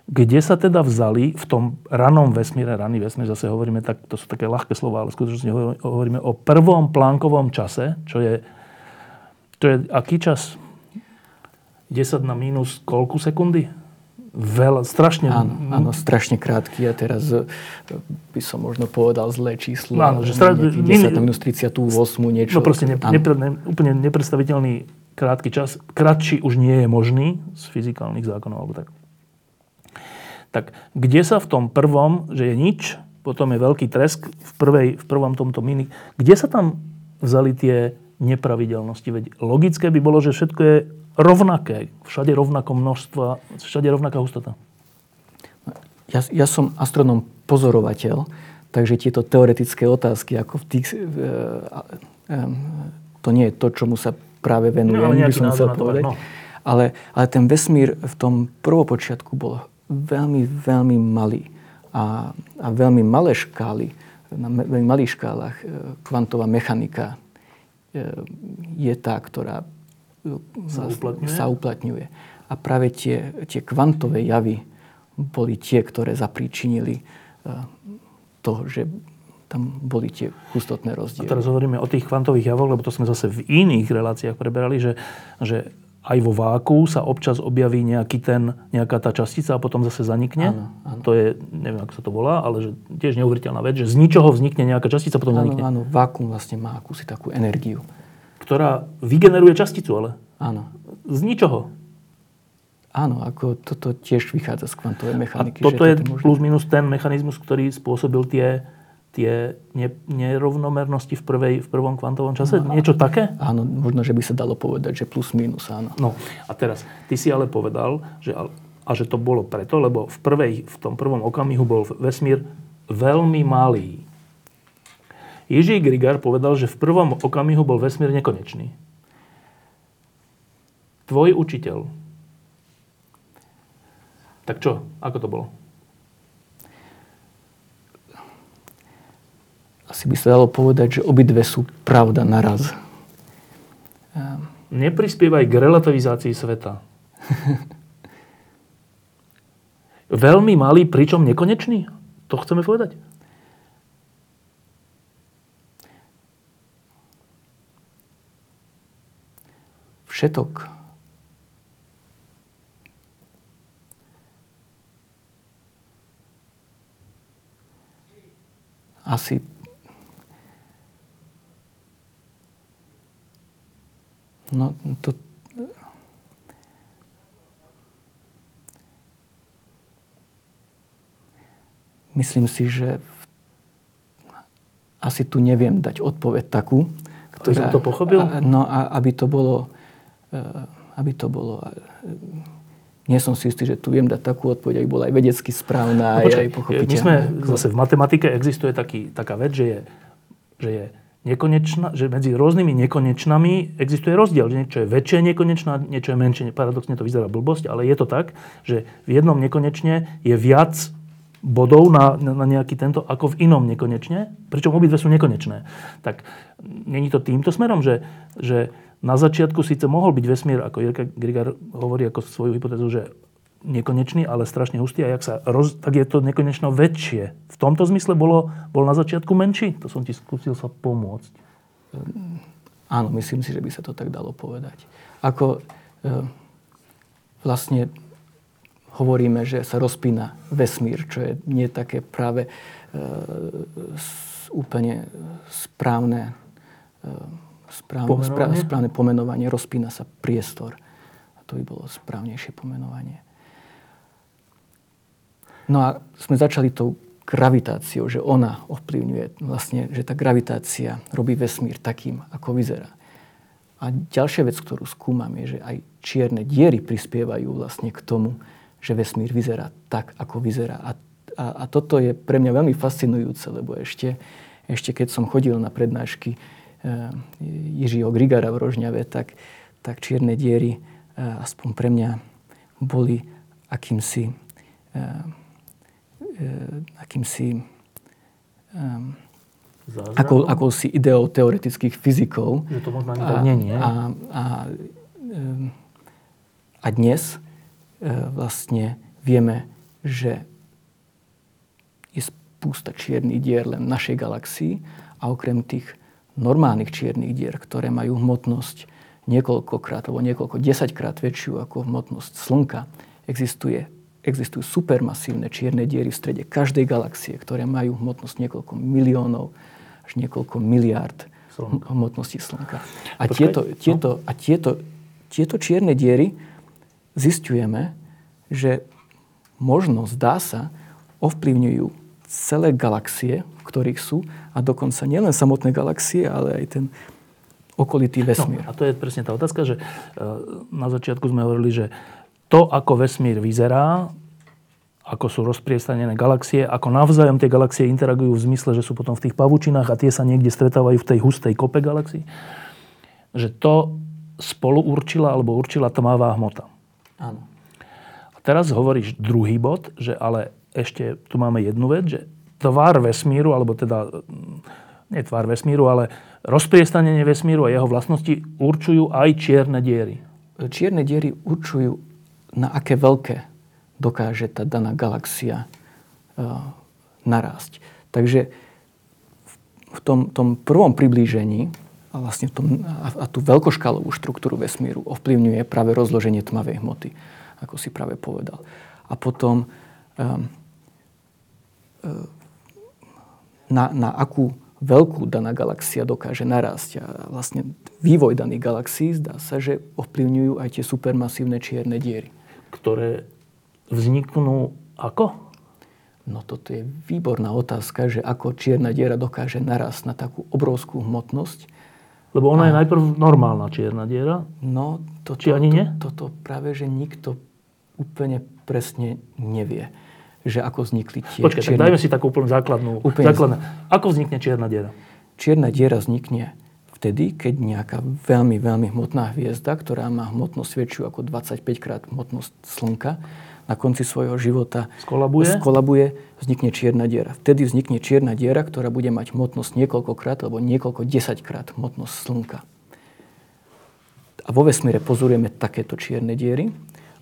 kde sa teda vzali v tom ranom vesmíre, raný vesmír, zase hovoríme, tak, to sú také ľahké slova, ale skutočne hovoríme o prvom plánkovom čase, čo je, to je aký čas? 10 na minus koľku sekundy? Veľa, strašne... Áno, áno, strašne krátky. A teraz e, by som možno povedal zlé číslo. Áno, že stra... 10 na minus 38, niečo. No proste ne, nepre, ne, úplne nepredstaviteľný krátky čas. Kratší už nie je možný z fyzikálnych zákonov alebo tak. Tak kde sa v tom prvom, že je nič, potom je veľký tresk v, prvej, v prvom tomto mini, kde sa tam vzali tie nepravidelnosti? Veď logické by bolo, že všetko je rovnaké, všade rovnako množstva, všade rovnaká hustota. Ja, ja som astronom pozorovateľ, takže tieto teoretické otázky, ako v tých... E, e, to nie je to, čomu sa práve venujem, no, by som chcel povedať. No. Ale, ale ten vesmír v tom prvopočiatku bol veľmi, veľmi malý. A, a veľmi malé škály, na veľmi malých škálach e, kvantová mechanika e, je tá, ktorá sa uplatňuje. Sa uplatňuje. A práve tie, tie kvantové javy boli tie, ktoré zapríčinili e, to, že tam boli tie hustotné rozdiely. A teraz hovoríme o tých kvantových javoch, lebo to sme zase v iných reláciách preberali, že, že aj vo váku sa občas objaví nejaký ten, nejaká tá častica a potom zase zanikne. Áno, áno. To je, neviem, ako sa to volá, ale že tiež neuveriteľná vec, že z ničoho vznikne nejaká častica a potom áno, zanikne. Áno, vákum vlastne má akúsi takú energiu ktorá vygeneruje časticu, ale Áno. z ničoho. Áno, ako toto tiež vychádza z kvantovej mechaniky. A toto je plus minus ten mechanizmus, ktorý spôsobil tie, tie ne, nerovnomernosti v, prvej, v prvom kvantovom čase? No, Niečo také? Áno, možno, že by sa dalo povedať, že plus minus, áno. No a teraz, ty si ale povedal, že, a že to bolo preto, lebo v, prvej, v tom prvom okamihu bol vesmír veľmi malý. Ježí Grigar povedal, že v prvom okamihu bol vesmír nekonečný. Tvoj učiteľ. Tak čo? Ako to bolo? Asi by sa dalo povedať, že obidve sú pravda naraz. Neprispievaj k relativizácii sveta. Veľmi malý, pričom nekonečný? To chceme povedať? Všetok asi No, to... Myslím si, že asi tu neviem dať odpoveď takú, ktorá... som to pochopil? No, a aby to bolo... E, aby to bolo... E, nie som si istý, že tu viem dať takú odpoveď, aby bola aj vedecky správna, no, počkaj, aj pochopiteľná. My sme zase v matematike existuje taký, taká vec, že je, že je nekonečná, že medzi rôznymi nekonečnami existuje rozdiel. Že niečo je väčšie nekonečná, niečo je menšie. Paradoxne to vyzerá blbosť, ale je to tak, že v jednom nekonečne je viac bodov na, na nejaký tento, ako v inom nekonečne, pričom obidve sú nekonečné. Tak není to týmto smerom, že, že na začiatku síce mohol byť vesmír, ako Jirka Grigar hovorí ako svoju hypotézu, že nekonečný, ale strašne hustý a jak sa roz, tak je to nekonečno väčšie. V tomto zmysle bolo, bol na začiatku menší? To som ti skúsil sa pomôcť. Áno, myslím si, že by sa to tak dalo povedať. Ako e, vlastne hovoríme, že sa rozpína vesmír, čo je nie také práve e, úplne správne, e, správne, pomenovanie? správne pomenovanie. Rozpína sa priestor. A to by bolo správnejšie pomenovanie. No a sme začali tou gravitáciou, že ona ovplyvňuje vlastne, že tá gravitácia robí vesmír takým, ako vyzerá. A ďalšia vec, ktorú skúmam, je, že aj čierne diery prispievajú vlastne k tomu, že vesmír vyzerá tak, ako vyzerá. A, a, a toto je pre mňa veľmi fascinujúce, lebo ešte, ešte keď som chodil na prednášky Jiřího Grigara v Rožňave, tak, tak čierne diery, e, aspoň pre mňa, boli akýmsi e, Eh, akýmsi um, ako, akousi ideou teoretických fyzikov. Je to možno ani tak nie, nie? A, a, ehm, a dnes eh, vlastne vieme, že je spústa čiernych dier len v našej galaxii a okrem tých normálnych čiernych dier, ktoré majú hmotnosť niekoľkokrát alebo niekoľko desaťkrát väčšiu ako hmotnosť Slnka, existuje existujú supermasívne čierne diery v strede každej galaxie, ktoré majú hmotnosť niekoľko miliónov až niekoľko miliárd Slnka. hmotnosti Slnka. A, Počkaj, tieto, no. tieto, a tieto, tieto čierne diery zistujeme, že možno, zdá sa, ovplyvňujú celé galaxie, ktorých sú, a dokonca nielen samotné galaxie, ale aj ten okolitý no, vesmír. No, a to je presne tá otázka, že eh, na začiatku sme hovorili, že to, ako vesmír vyzerá, ako sú rozpriestanené galaxie, ako navzájom tie galaxie interagujú v zmysle, že sú potom v tých pavučinách a tie sa niekde stretávajú v tej hustej kope galaxií, že to spolu určila alebo určila tmavá hmota. Áno. A teraz hovoríš druhý bod, že ale ešte tu máme jednu vec, že tvár vesmíru, alebo teda nie tvár vesmíru, ale rozpriestanenie vesmíru a jeho vlastnosti určujú aj čierne diery. Čierne diery určujú na aké veľké dokáže tá daná galaxia uh, narásť. Takže v tom, tom prvom priblížení a, vlastne v tom, a, a tú veľkoškálovú štruktúru vesmíru ovplyvňuje práve rozloženie tmavej hmoty, ako si práve povedal. A potom um, um, na, na akú veľkú daná galaxia dokáže narásť. A vlastne vývoj daných galaxií zdá sa, že ovplyvňujú aj tie supermasívne čierne diery ktoré vzniknú ako? No toto je výborná otázka, že ako čierna diera dokáže narast na takú obrovskú hmotnosť. Lebo ona a... je najprv normálna čierna diera. No, toto, Či ani nie? To, toto práve, že nikto úplne presne nevie, že ako vznikli tie Počkaj, čierne... tak dajme si takú úplne základnú. Úplne základná. Ako vznikne čierna diera? čierna diera vznikne vtedy, keď nejaká veľmi, veľmi hmotná hviezda, ktorá má hmotnosť väčšiu ako 25 krát hmotnosť Slnka, na konci svojho života skolabuje? skolabuje, vznikne čierna diera. Vtedy vznikne čierna diera, ktorá bude mať hmotnosť niekoľkokrát alebo niekoľko desaťkrát hmotnosť Slnka. A vo vesmíre pozorujeme takéto čierne diery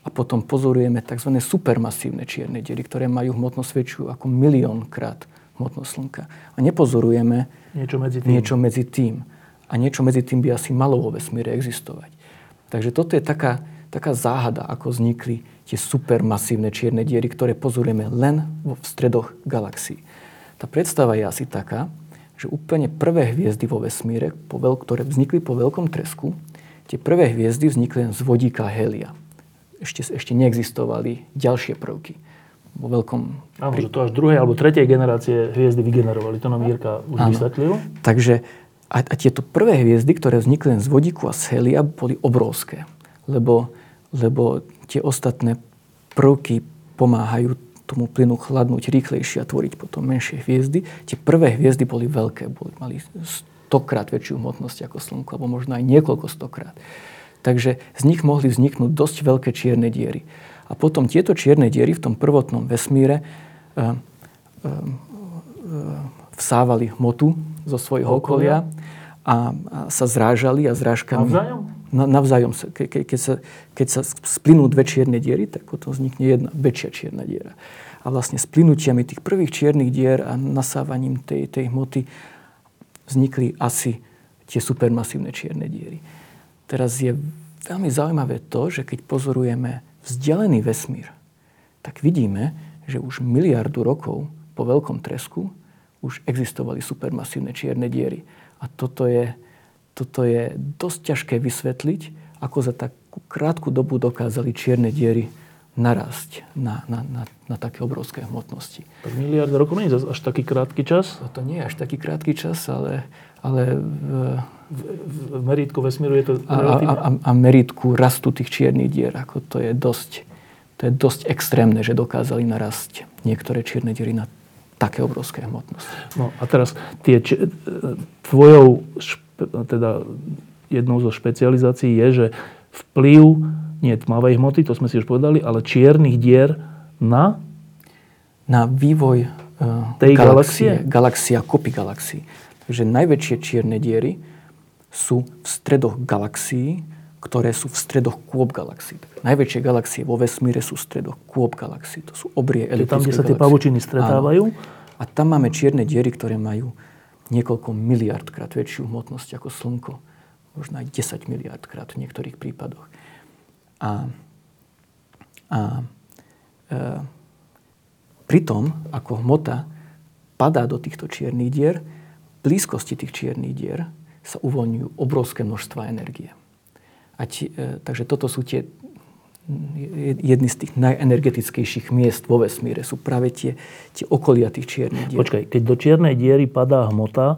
a potom pozorujeme tzv. supermasívne čierne diery, ktoré majú hmotnosť väčšiu ako miliónkrát hmotnosť Slnka. A nepozorujeme niečo medzi tým. Niečo medzi tým. A niečo medzi tým by asi malo vo vesmíre existovať. Takže toto je taká, taká záhada, ako vznikli tie supermasívne čierne diery, ktoré pozorujeme len v stredoch galaxií. Tá predstava je asi taká, že úplne prvé hviezdy vo vesmíre, ktoré vznikli po veľkom tresku, tie prvé hviezdy vznikli len z vodíka helia. Ešte, ešte neexistovali ďalšie prvky. Vo veľkom... Áno, že to až druhej alebo tretej generácie hviezdy vygenerovali. To nám Jirka už Áno. vysvetlil. Takže a, a tieto prvé hviezdy, ktoré vznikli len z vodíku a z helia, boli obrovské. Lebo, lebo tie ostatné prvky pomáhajú tomu plynu chladnúť rýchlejšie a tvoriť potom menšie hviezdy. Tie prvé hviezdy boli veľké, boli, mali stokrát väčšiu hmotnosť ako Slnko, alebo možno aj niekoľko stokrát. Takže z nich mohli vzniknúť dosť veľké čierne diery. A potom tieto čierne diery v tom prvotnom vesmíre uh, uh, uh, vsávali hmotu zo svojho okolia a, a sa zrážali a zrážkami... Navzájom? na, navzájom sa, ke, ke, keď, sa, keď sa splynú dve čierne diery, tak potom vznikne jedna väčšia čierna diera. A vlastne splynutiami tých prvých čiernych dier a nasávaním tej, tej hmoty vznikli asi tie supermasívne čierne diery. Teraz je veľmi zaujímavé to, že keď pozorujeme vzdialený vesmír, tak vidíme, že už miliardu rokov po veľkom tresku už existovali supermasívne čierne diery. A toto je toto je dosť ťažké vysvetliť, ako za takú krátku dobu dokázali čierne diery narásť na, na, na, na také obrovské hmotnosti. Tak miliard rokov nie je až taký krátky čas? No to nie je až taký krátky čas, ale, ale v, v, v meritku vesmíru je to a, a, a, a meritku rastu tých čiernych dier, ako to je dosť, to je dosť extrémne, že dokázali narásť niektoré čierne diery na také obrovské hmotnosti. No a teraz tie, či, tvojou teda jednou zo špecializácií je, že vplyv nie tmavej hmoty, to sme si už povedali, ale čiernych dier na na vývoj uh, tej galaxie? Galaxia, kopy galaxií. Takže najväčšie čierne diery sú v stredoch galaxií, ktoré sú v stredoch kôp galaxií. Najväčšie galaxie vo vesmíre sú v stredoch kôp galaxií. To sú obrie eliptické Tam, kde sa tie pavučiny stretávajú? Áno. A tam máme čierne diery, ktoré majú niekoľko miliard krát väčšiu hmotnosť ako Slnko. Možno aj 10 miliard krát v niektorých prípadoch. A, a e, pritom, ako hmota padá do týchto čiernych dier, blízkosti tých čiernych dier sa uvoľňujú obrovské množstva energie. A ti, e, takže toto sú tie jedny z tých najenergetickejších miest vo vesmíre sú práve tie, tie okolia tých čiernych dier. Počkaj, keď do čiernej diery padá hmota, e,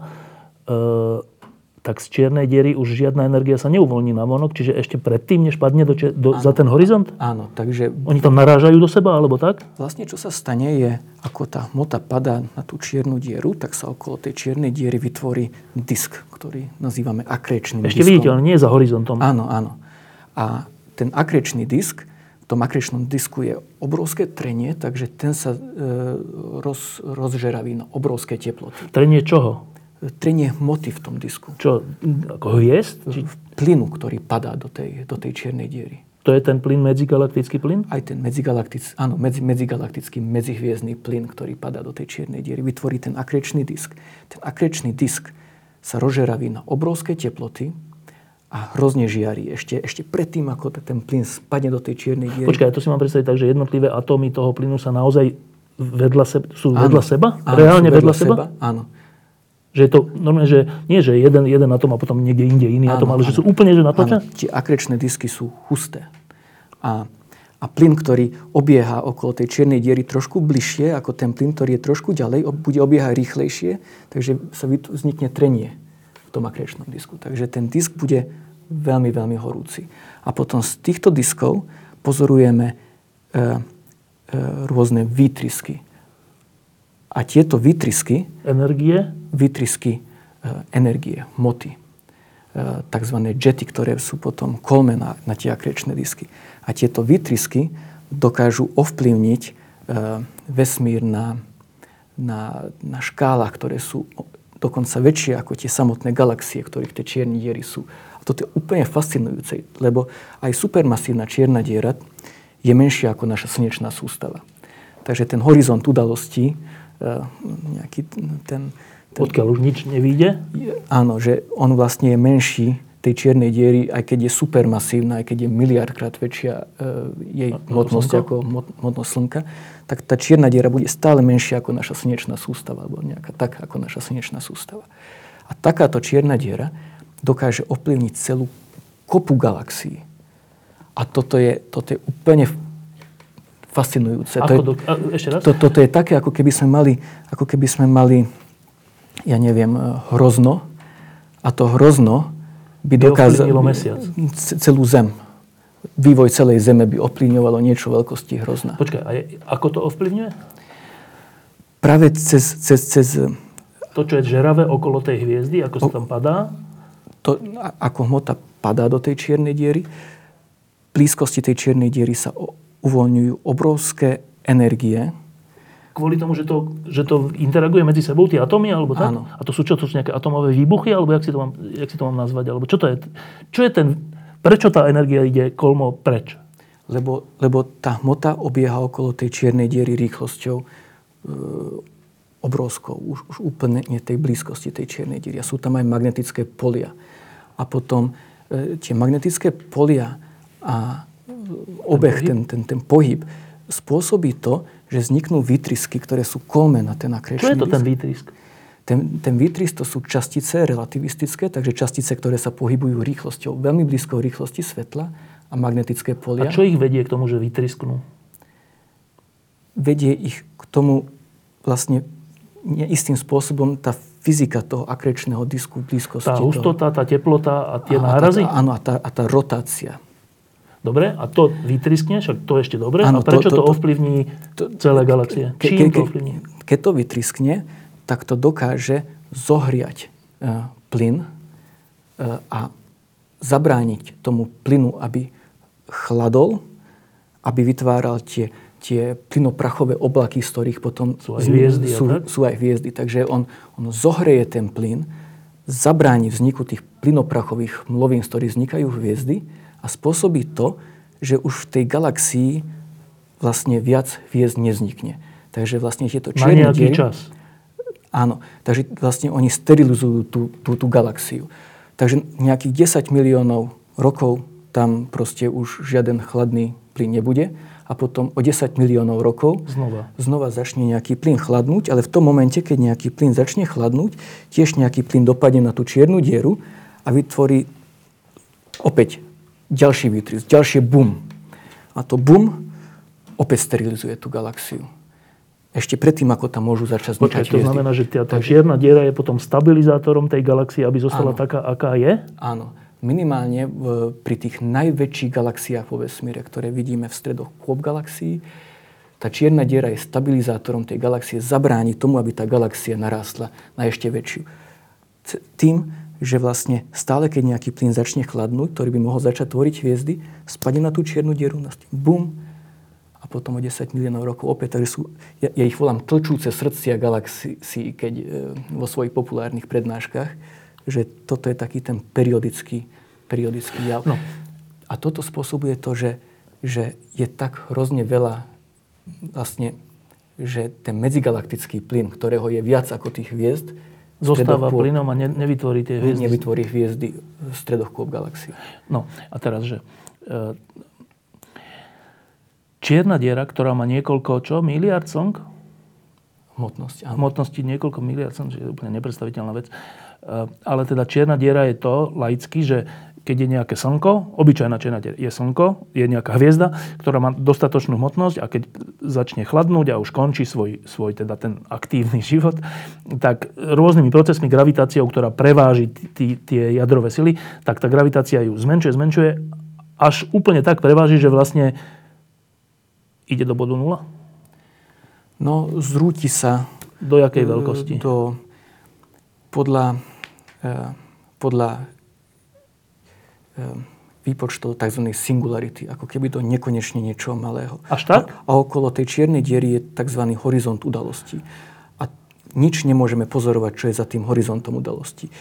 tak z čiernej diery už žiadna energia sa neuvoľní na vonok, čiže ešte predtým, než padne do, do, za ten horizont? Áno, takže... Oni tam narážajú do seba, alebo tak? Vlastne, čo sa stane je, ako tá hmota padá na tú čiernu dieru, tak sa okolo tej čiernej diery vytvorí disk, ktorý nazývame akrečným Ešte diskom. vidíte, ale nie je za horizontom. Áno, áno. A ten akrečný disk, v tom akrečnom disku je obrovské trenie, takže ten sa e, roz, rozžeraví na obrovské teploty. Trenie čoho? Trenie hmoty v tom disku. Čo, ako hviezd? Či... Plynu, ktorý padá do tej, do tej čiernej diery. To je ten plyn, medzigalaktický plyn? Aj ten medzigalaktický, áno, medzi, medzigalaktický, medzihviezdný plyn, ktorý padá do tej čiernej diery, vytvorí ten akrečný disk. Ten akrečný disk sa rozžeraví na obrovské teploty, a hrozne žiari. Ešte, ešte predtým, ako ten plyn spadne do tej čiernej diery. Počkaj, to si mám predstaviť tak, že jednotlivé atómy toho plynu sa naozaj vedľa seba, sú áno, vedľa seba? Áno, Reálne vedľa, vedľa seba? seba? Áno. Že je to normálne, že nie, že jeden, jeden atóm a potom niekde inde iný áno, atóm, ale áno. že sú úplne že? Áno, tie akrečné disky sú husté. A, a plyn, ktorý obieha okolo tej čiernej diery trošku bližšie ako ten plyn, ktorý je trošku ďalej, bude obiehať rýchlejšie, takže sa vznikne trenie v tom akrečnom disku. Takže ten disk bude veľmi, veľmi horúci. A potom z týchto diskov pozorujeme e, e, rôzne výtrysky. A tieto výtrysky... Energie? Výtrysky energie, moty, e, tzv. jety, ktoré sú potom kolme na, na tie akrečné disky. A tieto výtrysky dokážu ovplyvniť e, vesmír na, na, na škálach, ktoré sú dokonca väčšie ako tie samotné galaxie, ktorých tie čierne diery sú. A toto je úplne fascinujúce, lebo aj supermasívna čierna diera je menšia ako naša slnečná sústava. Takže ten horizont udalostí, nejaký ten ten, Odkiaľ už nič nevíde? Áno, že on vlastne je menší tej čiernej diery, aj keď je supermasívna, aj keď je miliardkrát väčšia e, jej hmotnosť ako hmotnosť Slnka, tak tá čierna diera bude stále menšia ako naša slnečná sústava, alebo nejaká tak ako naša slnečná sústava. A takáto čierna diera dokáže ovplyvniť celú kopu galaxií. A toto je, toto je úplne fascinujúce. Ako to je, do, a, ešte raz? To, toto je také, ako keby sme mali, ako keby sme mali ja neviem, e, hrozno a to hrozno by dokázalo celú zem. Vývoj celej zeme by ovplyvňovalo niečo veľkosti hrozna. Počkaj, a je, ako to ovplyvňuje? Práve cez, cez, cez... To, čo je žeravé okolo tej hviezdy, ako sa tam padá? To, ako hmota padá do tej čiernej diery, blízkosti tej čiernej diery sa uvoľňujú obrovské energie, kvôli tomu, že to, že to interaguje medzi sebou, tie atómy, alebo tak? Áno. A to sú čo? To sú nejaké atomové výbuchy, alebo jak si to mám, jak si to mám nazvať? Alebo čo to je? Čo je ten, prečo tá energia ide kolmo preč? Lebo, lebo tá hmota obieha okolo tej čiernej diery rýchlosťou e, obrovskou, už, už úplne tej blízkosti tej čiernej diery. A sú tam aj magnetické polia. A potom e, tie magnetické polia a obeh, ten, ten, ten pohyb, spôsobí to, že vzniknú výtrysky, ktoré sú kolme na ten akrečný Čo je to ten výtrysk? Ten, ten výtrysk to sú častice relativistické, takže častice, ktoré sa pohybujú rýchlosťou, veľmi blízkou rýchlosti svetla a magnetické polia. A čo ich vedie k tomu, že vytrysknú? Vedie ich k tomu vlastne neistým spôsobom tá fyzika toho akrečného disku blízkosti. Tá hustota, tá teplota a tie a nárazy? A tá, áno, a tá, a tá rotácia. Dobre, a to vytriskne, však to ešte dobre. Ano, a prečo to, to, to ovplyvní to, celé galaxie? Ke, Čím ke, to ovplyvní? Keď to vytriskne, tak to dokáže zohriať e, plyn e, a zabrániť tomu plynu, aby chladol, aby vytváral tie, tie plynoprachové oblaky, z ktorých potom sú aj hviezdy. Sú, sú aj hviezdy. Takže on, on zohreje ten plyn, zabráni vzniku tých plynoprachových mlovín, z ktorých vznikajú hviezdy a spôsobí to, že už v tej galaxii vlastne viac hviezd nevznikne. Takže vlastne tieto čierne Na nejaký diery, čas. Áno. Takže vlastne oni sterilizujú tú, tú, tú galaxiu. Takže nejakých 10 miliónov rokov tam proste už žiaden chladný plyn nebude a potom o 10 miliónov rokov znova. znova začne nejaký plyn chladnúť, ale v tom momente, keď nejaký plyn začne chladnúť, tiež nejaký plyn dopadne na tú čiernu dieru a vytvorí opäť ďalší výtrysk, ďalšie bum. A to bum opäť sterilizuje tú galaxiu. Ešte predtým, ako tam môžu začať vznikať To znamená, že tá, tá čierna diera je potom stabilizátorom tej galaxie, aby zostala áno. taká, aká je? Áno. Minimálne v, pri tých najväčších galaxiách vo vesmíre, ktoré vidíme v stredoch kôp galaxií, tá čierna diera je stabilizátorom tej galaxie, zabráni tomu, aby tá galaxia narástla na ešte väčšiu. Tým, že vlastne stále, keď nejaký plyn začne chladnúť, ktorý by mohol začať tvoriť hviezdy, spadne na tú čiernu dieru, bum, a potom o 10 miliónov rokov opäť. Takže sú, ja, ja ich volám tlčúce srdcia galaxií, keď e, vo svojich populárnych prednáškach, že toto je taký ten periodický, periodický jav. No. A toto spôsobuje to, že, že je tak hrozne veľa vlastne, že ten medzigalaktický plyn, ktorého je viac ako tých hviezd, zostáva plynom a ne, nevytvorí tie hviezdy. Nevytvorí hviezdy v stredoch kôp galaxie. No a teraz, že e, čierna diera, ktorá má niekoľko, čo, miliard slnk? Hmotnosť, áno. Hmotnosti niekoľko miliard slnk, že je úplne nepredstaviteľná vec. E, ale teda čierna diera je to, laicky, že keď je nejaké slnko, obyčajná čierna je slnko, je nejaká hviezda, ktorá má dostatočnú hmotnosť a keď začne chladnúť a už končí svoj, svoj teda ten aktívny život, tak rôznymi procesmi gravitáciou, ktorá preváži tí, tie jadrové sily, tak tá gravitácia ju zmenšuje, zmenšuje, až úplne tak preváži, že vlastne ide do bodu nula? No, zrúti sa. Do jakej veľkosti? Do, podľa podľa výpočtov tzv. singularity, ako keby to nekonečne niečo malého. Až tak? A, a okolo tej čiernej diery je tzv. horizont udalostí. A nič nemôžeme pozorovať, čo je za tým horizontom udalostí.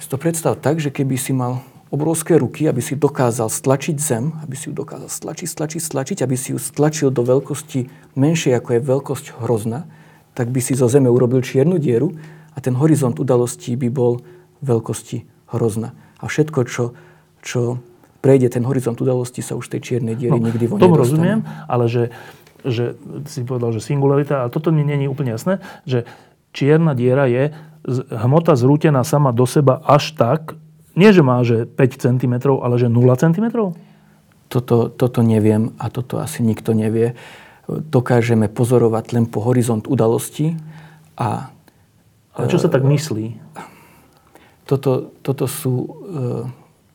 Si to predstav tak, že keby si mal obrovské ruky, aby si dokázal stlačiť zem, aby si ju dokázal stlačiť, stlačiť, stlačiť, aby si ju stlačil do veľkosti menšej, ako je veľkosť hrozna, tak by si zo zeme urobil čiernu dieru a ten horizont udalostí by bol veľkosti hrozna. A všetko, čo, čo prejde ten horizont udalosti, sa už tej čiernej diery no, nikdy von Tomu rozumiem, ale že, že si povedal, že singularita, ale toto mi je úplne jasné, že čierna diera je hmota zrútená sama do seba až tak, nie, že má že 5 cm, ale že 0 cm? Toto, toto neviem a toto asi nikto nevie. Dokážeme pozorovať len po horizont udalosti a... Ale čo sa tak myslí? Toto, toto, sú, e,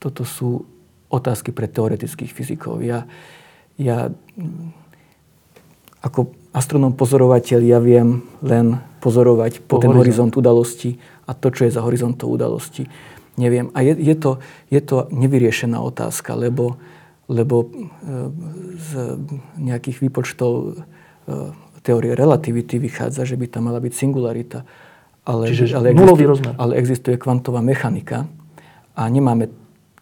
toto sú otázky pre teoretických fyzikov. Ja, ja ako astronom pozorovateľ ja viem len pozorovať po, po ten horizont. horizont udalosti a to, čo je za horizontom udalosti neviem. A je, je, to, je to nevyriešená otázka, lebo, lebo e, z nejakých výpočtov e, teórie relativity vychádza, že by tam mala byť singularita. Ale, Čiže ale, existuje, rozmer. ale existuje kvantová mechanika a nemáme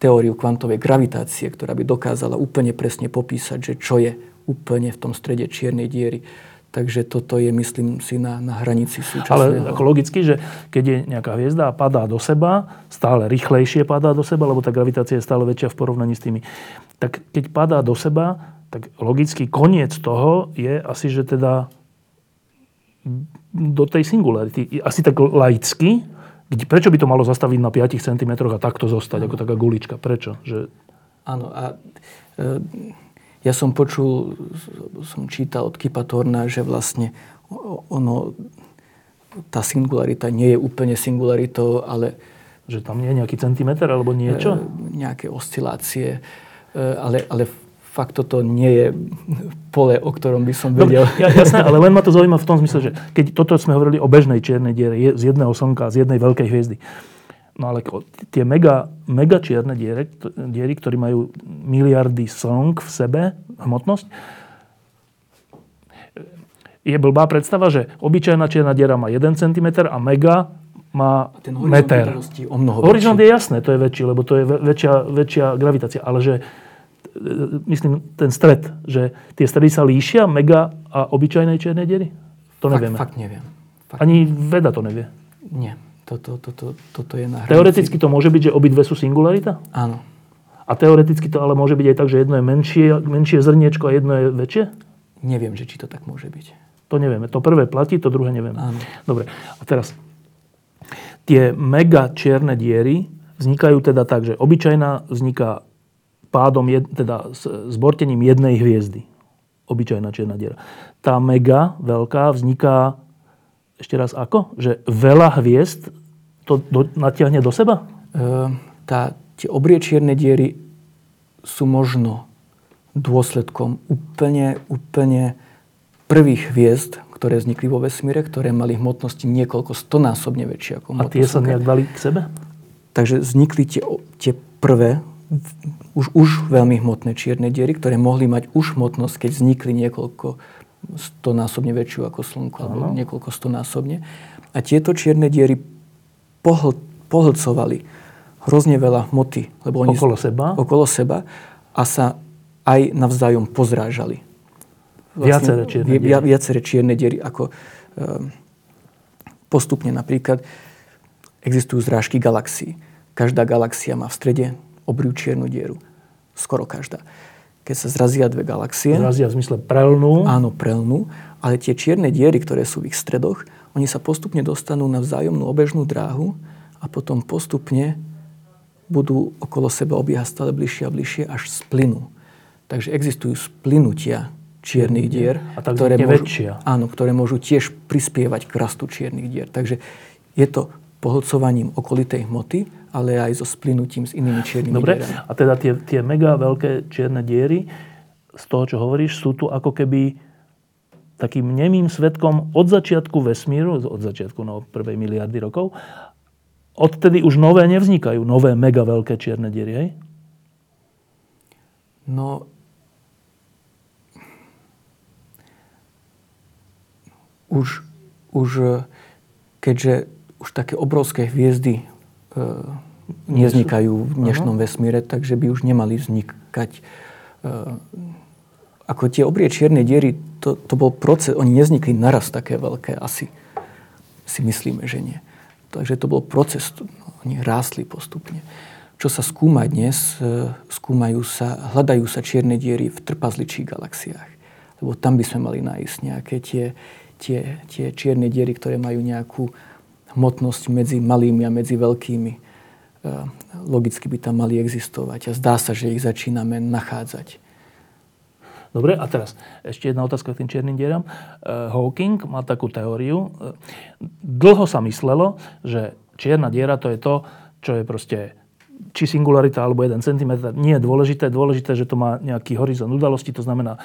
teóriu kvantovej gravitácie, ktorá by dokázala úplne presne popísať, že čo je úplne v tom strede čiernej diery. Takže toto je, myslím si, na, na hranici súčasného. Ale ako logicky, že keď je nejaká hviezda a padá do seba, stále rýchlejšie padá do seba, lebo tá gravitácia je stále väčšia v porovnaní s tými. Tak keď padá do seba, tak logicky koniec toho je asi, že teda do tej singularity. Asi tak laicky, prečo by to malo zastaviť na 5 cm a takto zostať, ako taká gulička? Prečo? Že... Áno, a e, ja som počul, som čítal od Kipa Torna, že vlastne ono, tá singularita nie je úplne singularitou, ale... Že tam nie je nejaký centimetr alebo niečo? E, nejaké oscilácie. E, ale, ale fakt toto nie je pole, o ktorom by som vedel. Dobre, ja, jasné, ale len ma to zaujíma v tom zmysle, že keď toto sme hovorili o bežnej čiernej diere, je z jedného slnka, z jednej veľkej hviezdy. No ale tie mega, mega čierne diery, diery, ktorí majú miliardy slnk v sebe, hmotnosť, je blbá predstava, že obyčajná čierna diera má 1 cm a mega má meter. O mnoho horizont je jasné, to je väčší, lebo to je väčšia, väčšia gravitácia. Ale že, myslím, ten stred, že tie stredy sa líšia, mega a obyčajnej čiernej diery? To nevieme. Fakt, fakt neviem. Fakt Ani veda to nevie. Nie. Toto, toto, toto je na hranici. Teoreticky to môže byť, že obidve sú singularita? Áno. A teoreticky to ale môže byť aj tak, že jedno je menšie, menšie zrniečko a jedno je väčšie? Neviem, že či to tak môže byť. To nevieme. To prvé platí, to druhé nevieme. Áno. Dobre. A teraz, tie mega čierne diery vznikajú teda tak, že obyčajná vzniká pádom, jed, teda s zbortením jednej hviezdy. Obyčajná čierna diera. Tá mega veľká vzniká ešte raz ako? Že veľa hviezd to do, natiahne do seba? E, tá, tie obrie čierne diery sú možno dôsledkom úplne, úplne prvých hviezd, ktoré vznikli vo vesmíre, ktoré mali hmotnosti niekoľko stonásobne väčšie ako. A tie sa nejak dali k sebe? Takže vznikli tie, tie prvé, už, už veľmi hmotné čierne diery, ktoré mohli mať už hmotnosť, keď vznikli niekoľko stonásobne väčšiu ako Slnko, alebo niekoľko stonásobne. A tieto čierne diery pohl, pohlcovali hrozne veľa hmoty. Lebo oni okolo seba? Okolo seba a sa aj navzájom pozrážali. Vlastne, viaceré čierne diery. Viaceré čierne diery. Ako, um, postupne napríklad existujú zrážky galaxií. Každá galaxia má v strede obriu čiernu dieru. Skoro každá keď sa zrazia dve galaxie. Zrazia v zmysle prelnú. Áno, prelnú. Ale tie čierne diery, ktoré sú v ich stredoch, oni sa postupne dostanú na vzájomnú obežnú dráhu a potom postupne budú okolo seba obiehať stále bližšie a bližšie, až splynú. Takže existujú splynutia čiernych dier, a tak ktoré, môžu, väčšia. áno, ktoré môžu tiež prispievať k rastu čiernych dier. Takže je to pohlcovaním okolitej hmoty ale aj so splynutím s inými čiernymi Dobre. dierami. A teda tie, tie mega veľké čierne diery, z toho, čo hovoríš, sú tu ako keby takým nemým svetkom od začiatku vesmíru, od začiatku no, prvej miliardy rokov, odtedy už nové nevznikajú, nové mega veľké čierne diery, hej? No, už, už keďže už také obrovské hviezdy neznikajú v dnešnom Aha. vesmíre, takže by už nemali vznikať. E, ako tie obrie čierne diery, to, to bol proces, oni neznikli naraz také veľké, asi si myslíme, že nie. Takže to bol proces, oni rástli postupne. Čo sa skúma dnes, e, skúmajú sa, hľadajú sa čierne diery v trpazličích galaxiách. Lebo tam by sme mali nájsť nejaké tie, tie, tie čierne diery, ktoré majú nejakú hmotnosť medzi malými a medzi veľkými. E, logicky by tam mali existovať a zdá sa, že ich začíname nachádzať. Dobre, a teraz ešte jedna otázka k tým čiernym dieram. E, Hawking má takú teóriu. E, dlho sa myslelo, že čierna diera to je to, čo je proste či singularita alebo 1 cm. Nie je dôležité. Dôležité, že to má nejaký horizont udalosti, to znamená,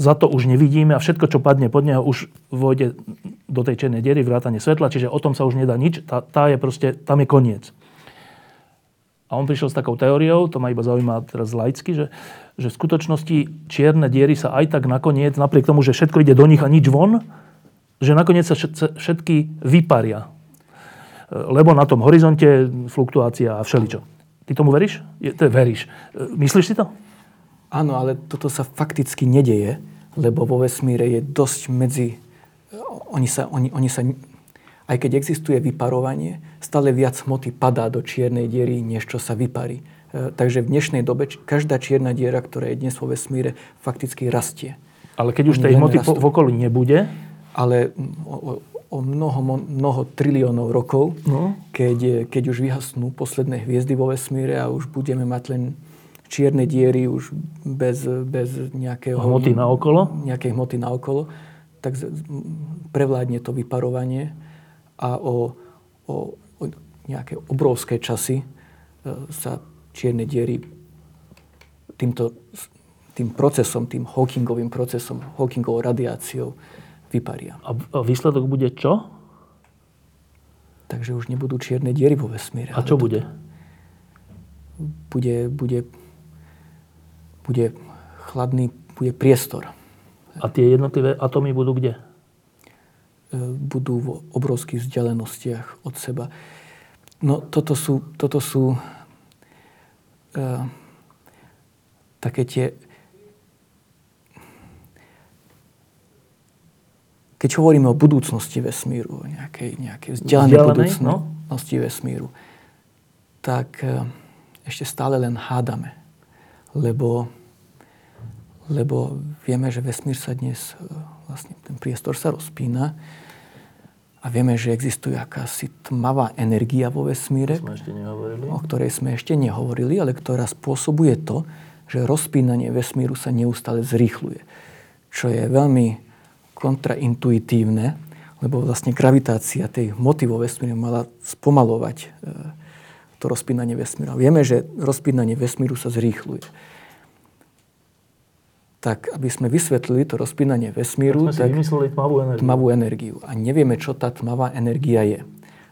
za to už nevidíme a všetko, čo padne pod neho, už vôjde do tej černej diery, vrátane svetla, čiže o tom sa už nedá nič. Tá, tá je proste, tam je koniec. A on prišiel s takou teóriou, to ma iba zaujíma teraz laicky, že, že v skutočnosti čierne diery sa aj tak nakoniec, napriek tomu, že všetko ide do nich a nič von, že nakoniec sa všetky vyparia. Lebo na tom horizonte fluktuácia a všeličo. Ty tomu veríš? Je, to veríš. Myslíš si to? Áno, ale toto sa fakticky nedeje, lebo vo vesmíre je dosť medzi... Oni sa, oni, oni sa, aj keď existuje vyparovanie, stále viac hmoty padá do čiernej diery, než čo sa vyparí. E, takže v dnešnej dobe každá čierna diera, ktorá je dnes vo vesmíre, fakticky rastie. Ale keď už tej hmoty v okolí nebude? Ale o, o mnoho, mnoho triliónov rokov, no. keď, keď už vyhasnú posledné hviezdy vo vesmíre a už budeme mať len čierne diery už bez, bez nejakého... Hmoty na okolo? Nejakej hmoty na okolo. Tak prevládne to vyparovanie a o, o, o nejaké obrovské časy e, sa čierne diery týmto, tým procesom, tým Hawkingovým procesom, Hawkingovou radiáciou vyparia. A výsledok bude čo? Takže už nebudú čierne diery vo vesmíre. A čo bude? Bude, bude bude chladný, bude priestor. A tie jednotlivé atómy budú kde? E, budú v obrovských vzdialenostiach od seba. No toto sú, toto sú uh, také tie... Keď hovoríme o budúcnosti vesmíru, nejakej, nejakej vzdialenej budúcnosti no? vesmíru, tak uh, ešte stále len hádame lebo, lebo vieme, že vesmír sa dnes, e, vlastne ten priestor sa rozpína a vieme, že existuje akási tmavá energia vo vesmíre, o ktorej sme ešte nehovorili, ale ktorá spôsobuje to, že rozpínanie vesmíru sa neustále zrýchluje. Čo je veľmi kontraintuitívne, lebo vlastne gravitácia tej hmoty vo vesmíre mala spomalovať e, to rozpínanie vesmíru. Vieme, že rozpínanie vesmíru sa zrýchluje. Tak, aby sme vysvetlili to rozpínanie vesmíru, tak, sme tak vymysleli tmavú energiu. tmavú energiu. A nevieme, čo tá tmavá energia je.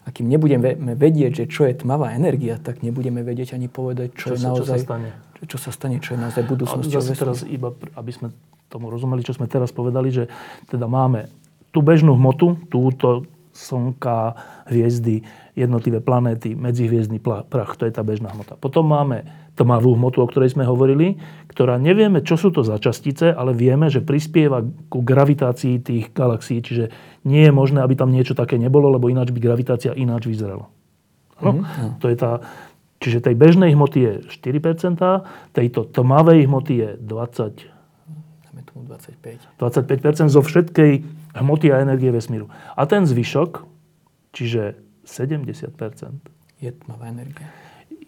A kým nebudeme vedieť, že čo je tmavá energia, tak nebudeme vedieť ani povedať, čo, čo je sa, naozaj... Čo sa stane? Čo sa stane, čo je naozaj budúcnosťou vesmíru. teraz iba, aby sme tomu rozumeli, čo sme teraz povedali, že teda máme tú bežnú hmotu, túto slnka, hviezdy, jednotlivé planéty, medzihviezdny prach, to je tá bežná hmota. Potom máme tmavú hmotu, o ktorej sme hovorili, ktorá nevieme, čo sú to za častice, ale vieme, že prispieva ku gravitácii tých galaxií, čiže nie je možné, aby tam niečo také nebolo, lebo ináč by gravitácia ináč vyzerala. No? Mm-hmm. To je tá, čiže tej bežnej hmoty je 4%, tejto tmavej hmoty je 20 25. 25% zo všetkej hmoty a energie vesmíru. A ten zvyšok, čiže 70%. Je tmavá energia.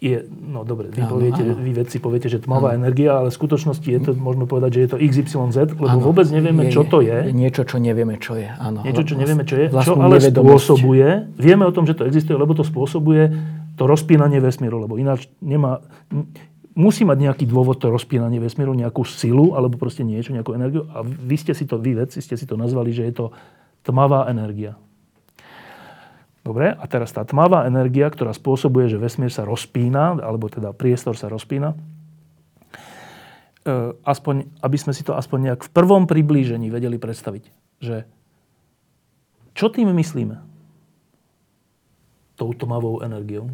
Je, no dobre, vy, áno, poviete, áno. vy vedci poviete, že tmavá áno. energia, ale v skutočnosti je to, môžeme povedať, že je to XYZ, lebo áno, vôbec nevieme, je, čo to je. je. Niečo, čo nevieme, čo je. Áno, niečo, čo nevieme, čo je. Čo ale spôsobuje, vieme o tom, že to existuje, lebo to spôsobuje to rozpínanie vesmíru, lebo ináč nemá, musí mať nejaký dôvod to rozpínanie vesmíru, nejakú silu, alebo proste niečo, nejakú energiu. A vy ste si to, vy vedci ste si to nazvali, že je to tmavá energia. Dobre, a teraz tá tmavá energia, ktorá spôsobuje, že vesmír sa rozpína, alebo teda priestor sa rozpína, e, aspoň, aby sme si to aspoň nejak v prvom priblížení vedeli predstaviť, že čo tým myslíme? Tou tmavou energiou?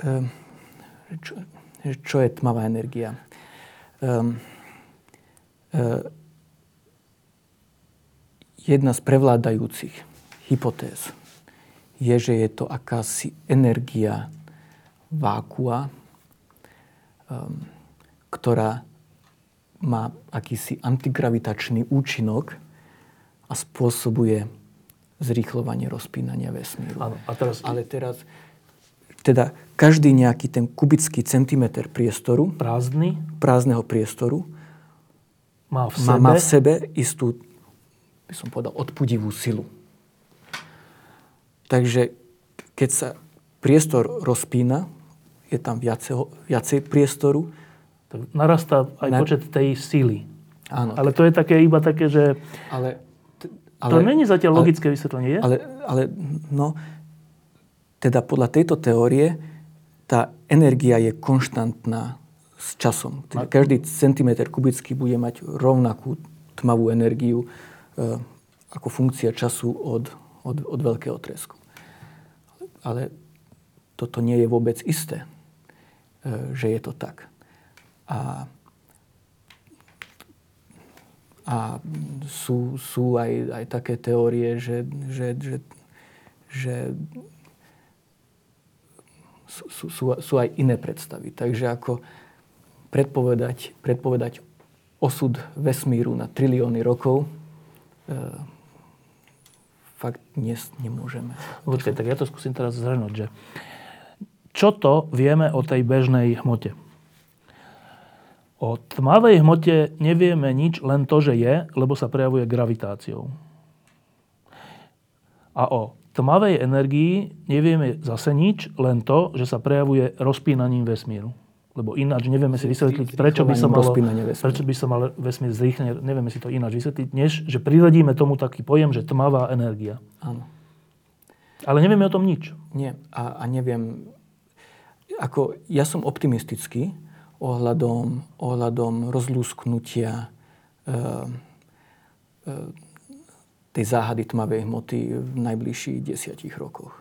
Um, čo, čo je tmavá energia? Um, uh, jedna z prevládajúcich hypotéz je, že je to akási energia vákua, um, ktorá má akýsi antigravitačný účinok a spôsobuje zrýchlovanie rozpínania vesmíru. Áno, a teraz... Ale teraz, teda každý nejaký ten kubický centimeter priestoru, prázdny, prázdneho priestoru, má v sebe, má, v sebe istú by som povedal, odpudivú silu. Takže keď sa priestor rozpína, je tam viacej, viacej priestoru. Tak narastá aj na... počet tej síly. Áno. Ale to je také iba také, že... Ale, ale, to není zatiaľ logické ale, vysvetlenie, je? Ale, ale no, teda podľa tejto teórie tá energia je konštantná s časom. Teda každý centimetr kubický bude mať rovnakú tmavú energiu E, ako funkcia času od, od, od veľkého tresku. Ale toto nie je vôbec isté, e, že je to tak. A, a sú, sú aj, aj také teórie, že, že, že, že sú, sú, sú aj iné predstavy. Takže ako predpovedať, predpovedať osud vesmíru na trilióny rokov, E, fakt dnes nemôžeme. Počkaj, tak ja to skúsim teraz zhrnúť, že čo to vieme o tej bežnej hmote? O tmavej hmote nevieme nič, len to, že je, lebo sa prejavuje gravitáciou. A o tmavej energii nevieme zase nič, len to, že sa prejavuje rozpínaním vesmíru. Lebo ináč nevieme si vysvetliť, prečo by sa malo, prečo by sa mal vesmír zrýchlenie, nevieme si to ináč vysvetliť, než že priradíme tomu taký pojem, že tmavá energia. Áno. Ale nevieme o tom nič. Nie. A, a neviem, ako ja som optimistický ohľadom, ohľadom rozlúsknutia e, e, tej záhady tmavej hmoty v najbližších desiatich rokoch.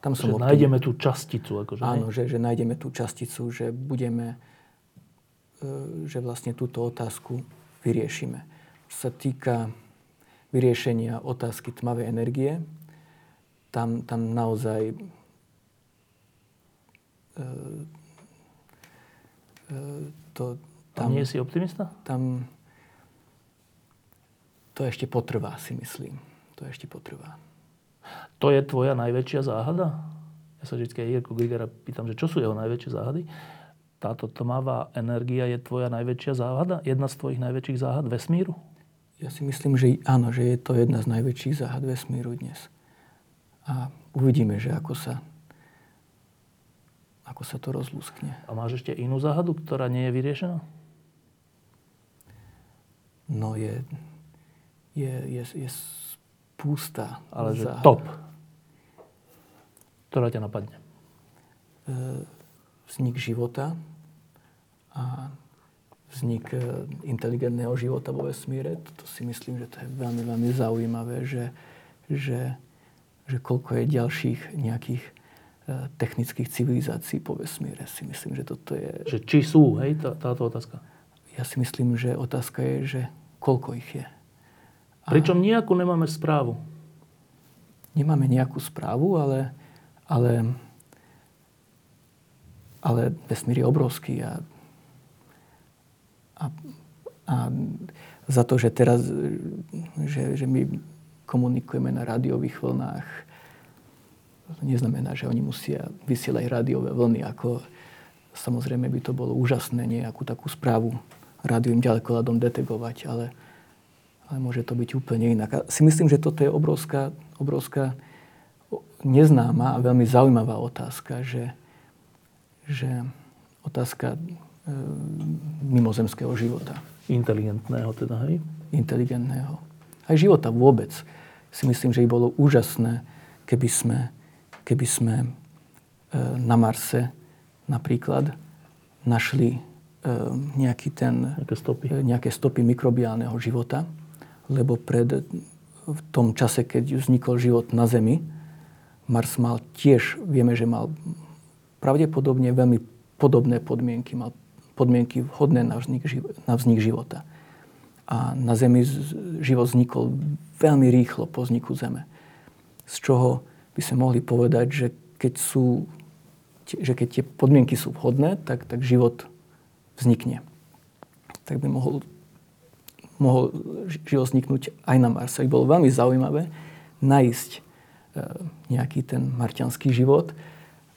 Tam som že optim... nájdeme tú časticu. Akože, Áno, že, že nájdeme tú časticu, že budeme, e, že vlastne túto otázku vyriešime. Čo sa týka vyriešenia otázky tmavej energie, tam, tam naozaj e, e, to, tam, A nie si optimista? Tam to ešte potrvá, si myslím. To ešte potrvá. To je tvoja najväčšia záhada? Ja sa vždy Jirko Grigera pýtam, že čo sú jeho najväčšie záhady? Táto tmavá energia je tvoja najväčšia záhada? Jedna z tvojich najväčších záhad vesmíru? Ja si myslím, že áno, že je to jedna z najväčších záhad vesmíru dnes. A uvidíme, že ako sa, ako sa to rozlúskne. A máš ešte inú záhadu, ktorá nie je vyriešená? No je, je, je, je spústa. Ale že záhad. top. Ktorá ťa napadne? E, vznik života a vznik e, inteligentného života vo vesmíre. To si myslím, že to je veľmi, veľmi zaujímavé, že, že, že koľko je ďalších nejakých e, technických civilizácií po vesmíre. Si myslím, že toto je... Že či sú, hej, tá, táto otázka? Ja si myslím, že otázka je, že koľko ich je. Pričom nejakú nemáme správu. Nemáme nejakú správu, ale ale, ale vesmír je obrovský a, a, a za to, že teraz, že, že my komunikujeme na rádiových vlnách, neznamená, že oni musia vysielať rádiové vlny, ako samozrejme by to bolo úžasné nejakú takú správu rádiovým ďalekoladom detegovať, ale, ale môže to byť úplne inak. A si myslím, že toto je obrovská, obrovská neznáma a veľmi zaujímavá otázka, že, že otázka e, mimozemského života. Inteligentného teda, hej? Inteligentného. Aj života vôbec. si myslím, že by bolo úžasné, keby sme, keby sme e, na Marse napríklad našli e, nejaký ten, nejaké stopy. E, nejaké stopy mikrobiálneho života, lebo pred, v tom čase, keď vznikol život na Zemi, Mars mal tiež, vieme, že mal pravdepodobne veľmi podobné podmienky. Mal podmienky vhodné na vznik, na vznik života. A na Zemi život vznikol veľmi rýchlo po vzniku Zeme. Z čoho by sme mohli povedať, že keď, sú, že keď tie podmienky sú vhodné, tak, tak život vznikne. Tak by mohol, mohol život vzniknúť aj na Marse. Bolo veľmi zaujímavé nájsť e, nejaký ten marťanský život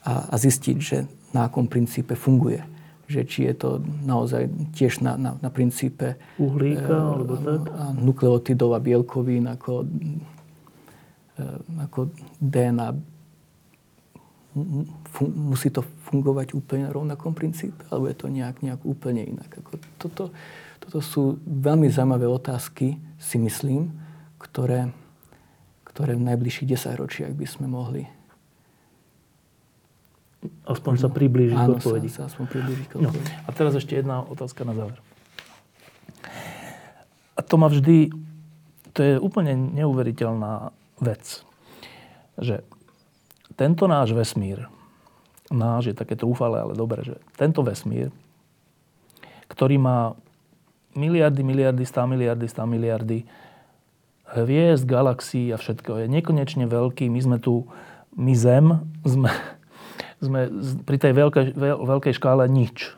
a, a zistiť, že na akom princípe funguje. Že či je to naozaj tiež na, na, na princípe uhlíka e, alebo tak? A nukleotidov a bielkovín ako, e, ako DNA fun, musí to fungovať úplne na rovnakom princípe, alebo je to nejak, nejak úplne inak. Ako toto, toto sú veľmi zaujímavé otázky, si myslím, ktoré, ktoré v najbližších desaťročiach by sme mohli Aspoň sa priblížiť k odpovedi. Sa, sa aspoň priblížiť k No. A teraz ešte jedna otázka na záver. A to ma vždy, to je úplne neuveriteľná vec, že tento náš vesmír, náš je také trúfale, ale dobre, že tento vesmír, ktorý má miliardy, miliardy, stá miliardy, stá miliardy hviezd, galaxií a všetko je nekonečne veľký. My sme tu, my Zem, sme, sme pri tej veľkej, veľkej škále nič.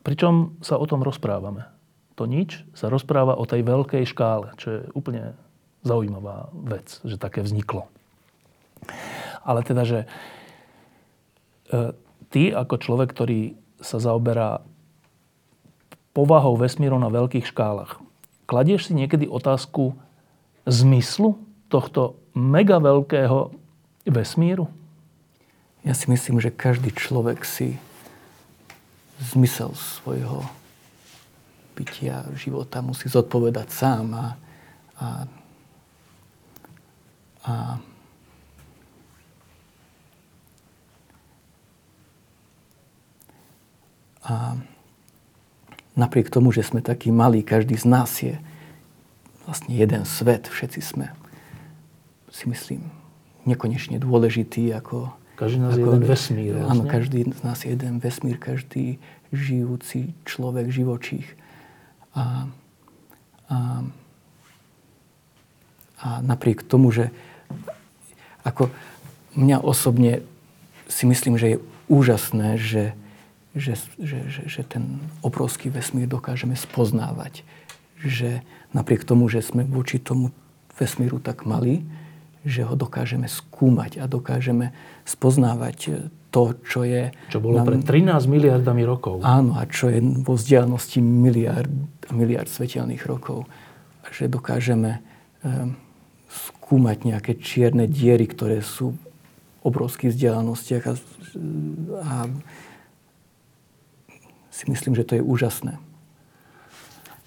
Pričom sa o tom rozprávame. To nič sa rozpráva o tej veľkej škále, čo je úplne zaujímavá vec, že také vzniklo. Ale teda, že e, ty ako človek, ktorý sa zaoberá povahou vesmíru na veľkých škálach, kladieš si niekedy otázku zmyslu tohto mega veľkého vesmíru? Ja si myslím, že každý človek si zmysel svojho bytia, života musí zodpovedať sám a, a, a A napriek tomu, že sme takí malí, každý z nás je vlastne jeden svet, všetci sme, si myslím, nekonečne dôležitý ako... Každý z nás ako, je jeden vesmír. Áno, vlastne. každý z nás je jeden vesmír, každý žijúci človek, živočích. A, a, a napriek tomu, že ako mňa osobne si myslím, že je úžasné, že, že, že, že, že ten obrovský vesmír dokážeme spoznávať. Že napriek tomu, že sme voči tomu vesmíru tak malí, že ho dokážeme skúmať a dokážeme spoznávať to, čo je... Čo bolo pred 13 miliardami rokov. Áno, a čo je vo vzdialenosti miliard a miliard svetelných rokov. A že dokážeme um, skúmať nejaké čierne diery, ktoré sú v obrovských vzdialenostiach a, a si myslím, že to je úžasné.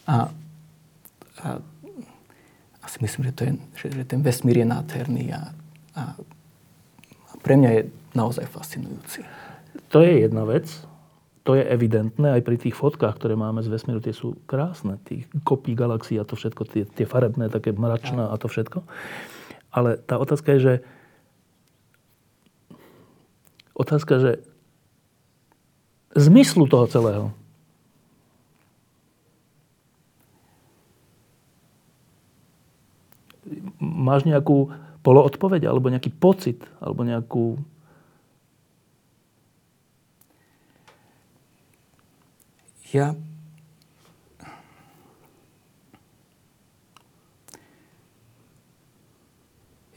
A, a, a si myslím, že, to je, že, že ten vesmír je nádherný a, a, a pre mňa je naozaj fascinujúci. To je jedna vec. To je evidentné aj pri tých fotkách, ktoré máme z vesmíru. Tie sú krásne. Tých kopí galaxií a to všetko. Tie, tie farebné, také mračná a to všetko. Ale tá otázka je, že otázka, že zmyslu toho celého. Máš nejakú poloodpoveď, alebo nejaký pocit, alebo nejakú... Ja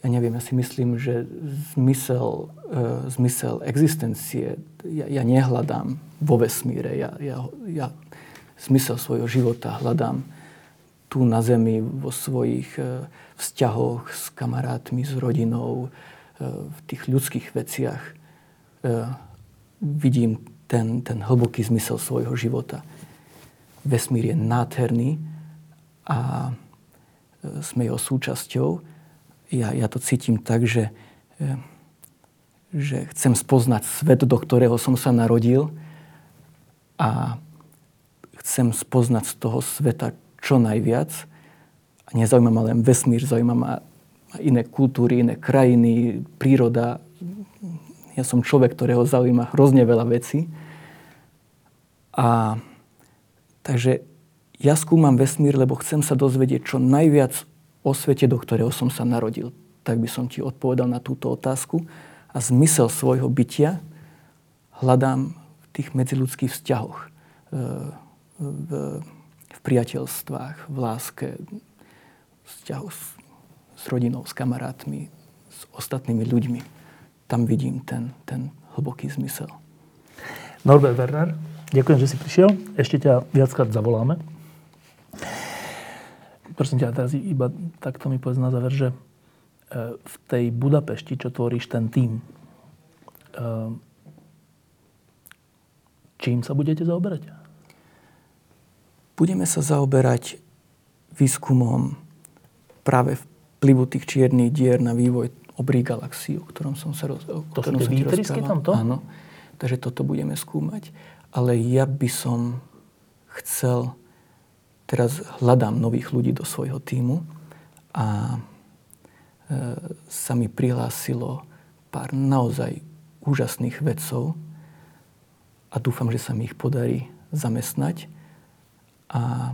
ja neviem, ja si myslím, že zmysel, e, zmysel existencie ja, ja nehľadám vo vesmíre. Ja, ja, ja zmysel svojho života hľadám tu na Zemi vo svojich e, vzťahoch s kamarátmi, s rodinou, e, v tých ľudských veciach. E, vidím ten, ten hlboký zmysel svojho života. Vesmír je nádherný a sme jeho súčasťou. Ja, ja to cítim tak, že, e, že chcem spoznať svet, do ktorého som sa narodil a chcem spoznať z toho sveta čo najviac. A nezaujíma ma len vesmír, zaujíma ma iné kultúry, iné krajiny, príroda. Ja som človek, ktorého zaujíma hrozne veľa vecí. A takže ja skúmam vesmír, lebo chcem sa dozvedieť čo najviac o svete, do ktorého som sa narodil. Tak by som ti odpovedal na túto otázku. A zmysel svojho bytia hľadám v tých medziludských vzťahoch. E, v, v priateľstvách, v láske, vzťahu s, s rodinou, s kamarátmi, s ostatnými ľuďmi. Tam vidím ten, ten hlboký zmysel. Norbert Werner, ďakujem, že si prišiel. Ešte ťa viackrát zavoláme. Prosím ťa, teraz iba takto mi povedz na záver, že e, v tej Budapešti, čo tvoríš ten tým, e, čím sa budete zaoberať? Budeme sa zaoberať výskumom práve vplyvu tých čiernych dier na vývoj obrí galaxií, o ktorom som sa roz... To sú tie výtrysky tamto? Áno. Takže toto budeme skúmať. Ale ja by som chcel teraz hľadám nových ľudí do svojho týmu a e, sa mi prihlásilo pár naozaj úžasných vedcov a dúfam, že sa mi ich podarí zamestnať. A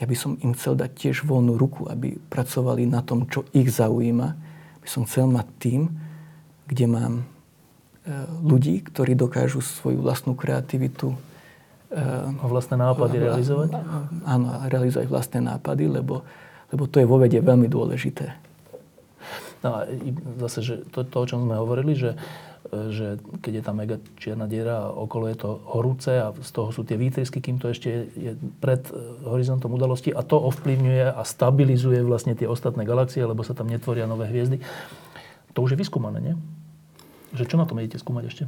ja by som im chcel dať tiež voľnú ruku, aby pracovali na tom, čo ich zaujíma. By som chcel mať tým, kde mám e, ľudí, ktorí dokážu svoju vlastnú kreativitu vlastné nápady realizovať? Áno, realizovať vlastné nápady, lebo, lebo to je vo vede veľmi dôležité. No a zase, že to, to, o čom sme hovorili, že, že keď je tá mega čierna diera a okolo je to horúce a z toho sú tie výtrysky, kým to ešte je, je pred eh, horizontom udalosti a to ovplyvňuje a stabilizuje vlastne tie ostatné galaxie, lebo sa tam netvoria nové hviezdy. To už je vyskúmané, nie? Že čo na tom idete skúmať ešte?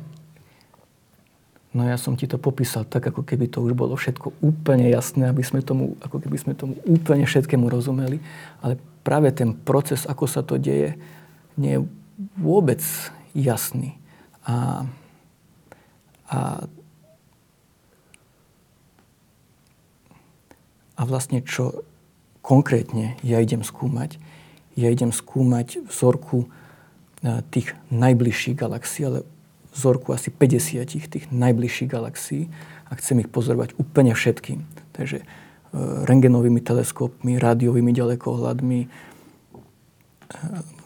No ja som ti to popísal tak, ako keby to už bolo všetko úplne jasné, aby sme tomu, ako keby sme tomu úplne všetkému rozumeli. Ale práve ten proces, ako sa to deje, nie je vôbec jasný. A, a, a vlastne čo konkrétne ja idem skúmať, ja idem skúmať vzorku eh, tých najbližších galaxií, ale vzorku asi 50 tých najbližších galaxií a chcem ich pozorovať úplne všetkým. Takže e, rengenovými teleskopmi, rádiovými ďalekohľadmi, e,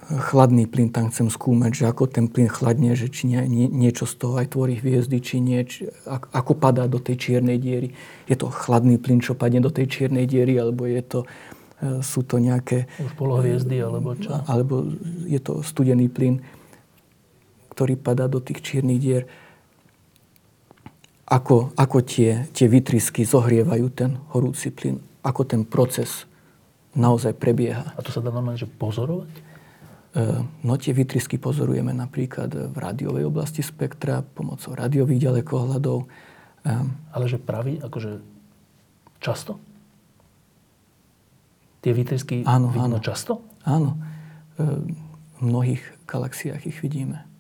chladný plyn tam chcem skúmať, že ako ten plyn chladne, že či nie, nie, niečo z toho aj tvorí hviezdy, či nie, či, ako padá do tej čiernej diery. Je to chladný plyn, čo padne do tej čiernej diery, alebo je to, e, sú to nejaké... Už polohviezdy, alebo čo? Alebo je to studený plyn ktorý padá do tých čiernych dier, ako, ako tie, tie vytrysky zohrievajú ten horúci plyn, ako ten proces naozaj prebieha. A to sa dá normálne že pozorovať? E, no tie vytrysky pozorujeme napríklad v rádiovej oblasti spektra pomocou rádiových ďalekohľadov. E, Ale že praví, akože často? Tie výtrysky áno, vidno áno. často? Áno. E, v mnohých galaxiách ich vidíme.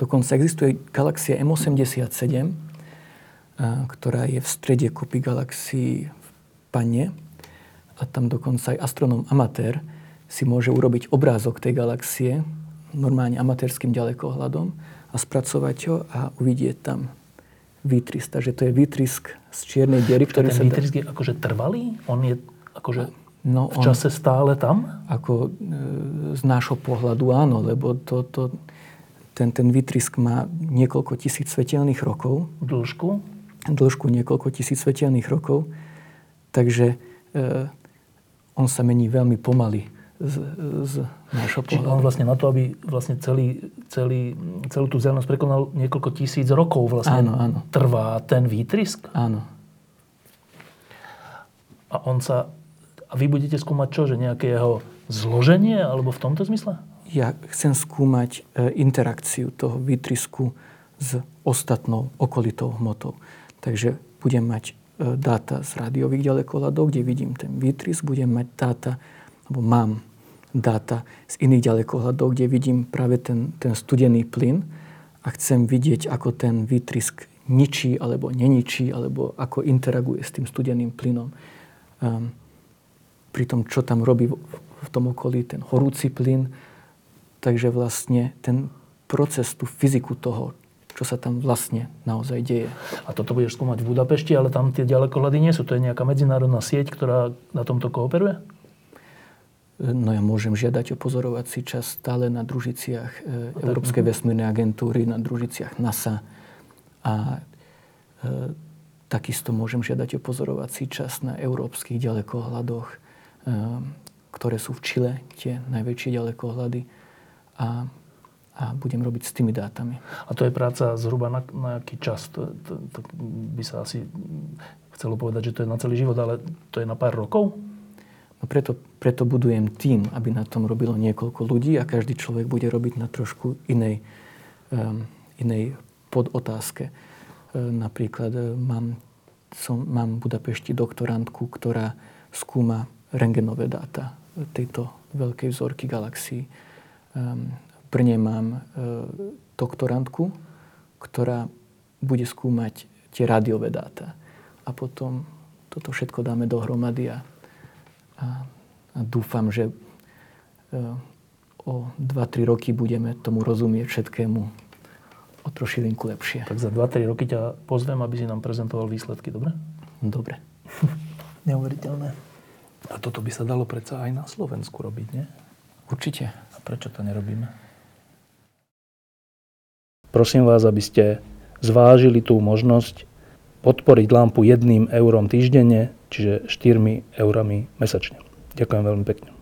Dokonca existuje galaxia M87, ktorá je v strede kopy galaxií v Pane. A tam dokonca aj astronóm amatér si môže urobiť obrázok tej galaxie normálne amatérským ďalekohľadom a spracovať ho a uvidieť tam výtrysk. Takže to je výtrysk z čiernej diery, ktorý ten sa... výtrysk je akože trvalý? On je akože no, v čase on, stále tam? Ako e, z nášho pohľadu áno, lebo to, to, ten, ten výtrysk má niekoľko tisíc svetelných rokov. Dĺžku? Dĺžku niekoľko tisíc svetelných rokov. Takže e, on sa mení veľmi pomaly z, z nášho pohľadu. Čiže on vlastne na to, aby vlastne celý, celý, celú tú zelenosť prekonal niekoľko tisíc rokov vlastne áno, áno. trvá ten výtrysk? Áno. A on sa... A vy budete skúmať čo? Že nejaké jeho zloženie? Alebo v tomto zmysle? Ja chcem skúmať e, interakciu toho výtrysku s ostatnou okolitou hmotou. Takže budem mať e, dáta z rádiových ďalekohľadov, kde vidím ten výtrysk, budem mať dáta alebo mám dáta z iných ďalekohľadov, kde vidím práve ten, ten studený plyn a chcem vidieť, ako ten výtrysk ničí alebo neničí, alebo ako interaguje s tým studeným plynom. Um, pri tom, čo tam robí v, v tom okolí ten horúci plyn. Takže vlastne ten proces, tú fyziku toho, čo sa tam vlastne naozaj deje. A toto budeš skúmať v Budapešti, ale tam tie ďalekohľady nie sú. To je nejaká medzinárodná sieť, ktorá na tomto kooperuje? No ja môžem žiadať o pozorovací čas stále na družiciach e, Európskej vesmírnej agentúry, na družiciach NASA. A e, takisto môžem žiadať o pozorovací čas na európskych ďalekohľadoch, e, ktoré sú v Čile, tie najväčšie ďalekohľady. A a budem robiť s tými dátami. A to je práca zhruba na, na aký čas? To, to, to by sa asi chcelo povedať, že to je na celý život, ale to je na pár rokov? No preto, preto budujem tým, aby na tom robilo niekoľko ľudí a každý človek bude robiť na trošku inej, um, inej podotázke. Um, napríklad um, mám, som, mám v Budapešti doktorantku, ktorá skúma rengenové dáta tejto veľkej vzorky galaxií. Um, Brne mám e, doktorantku, ktorá bude skúmať tie rádiové dáta. A potom toto všetko dáme dohromady a, a, a dúfam, že e, o 2-3 roky budeme tomu rozumieť všetkému o trošilinku lepšie. Tak za 2-3 roky ťa pozvem, aby si nám prezentoval výsledky, dobre? Dobre. Neuveriteľné. A toto by sa dalo predsa aj na Slovensku robiť, nie? Určite. Prečo to nerobíme? Prosím vás, aby ste zvážili tú možnosť podporiť lampu jedným eurom týždenne, čiže 4 eurami mesačne. Ďakujem veľmi pekne.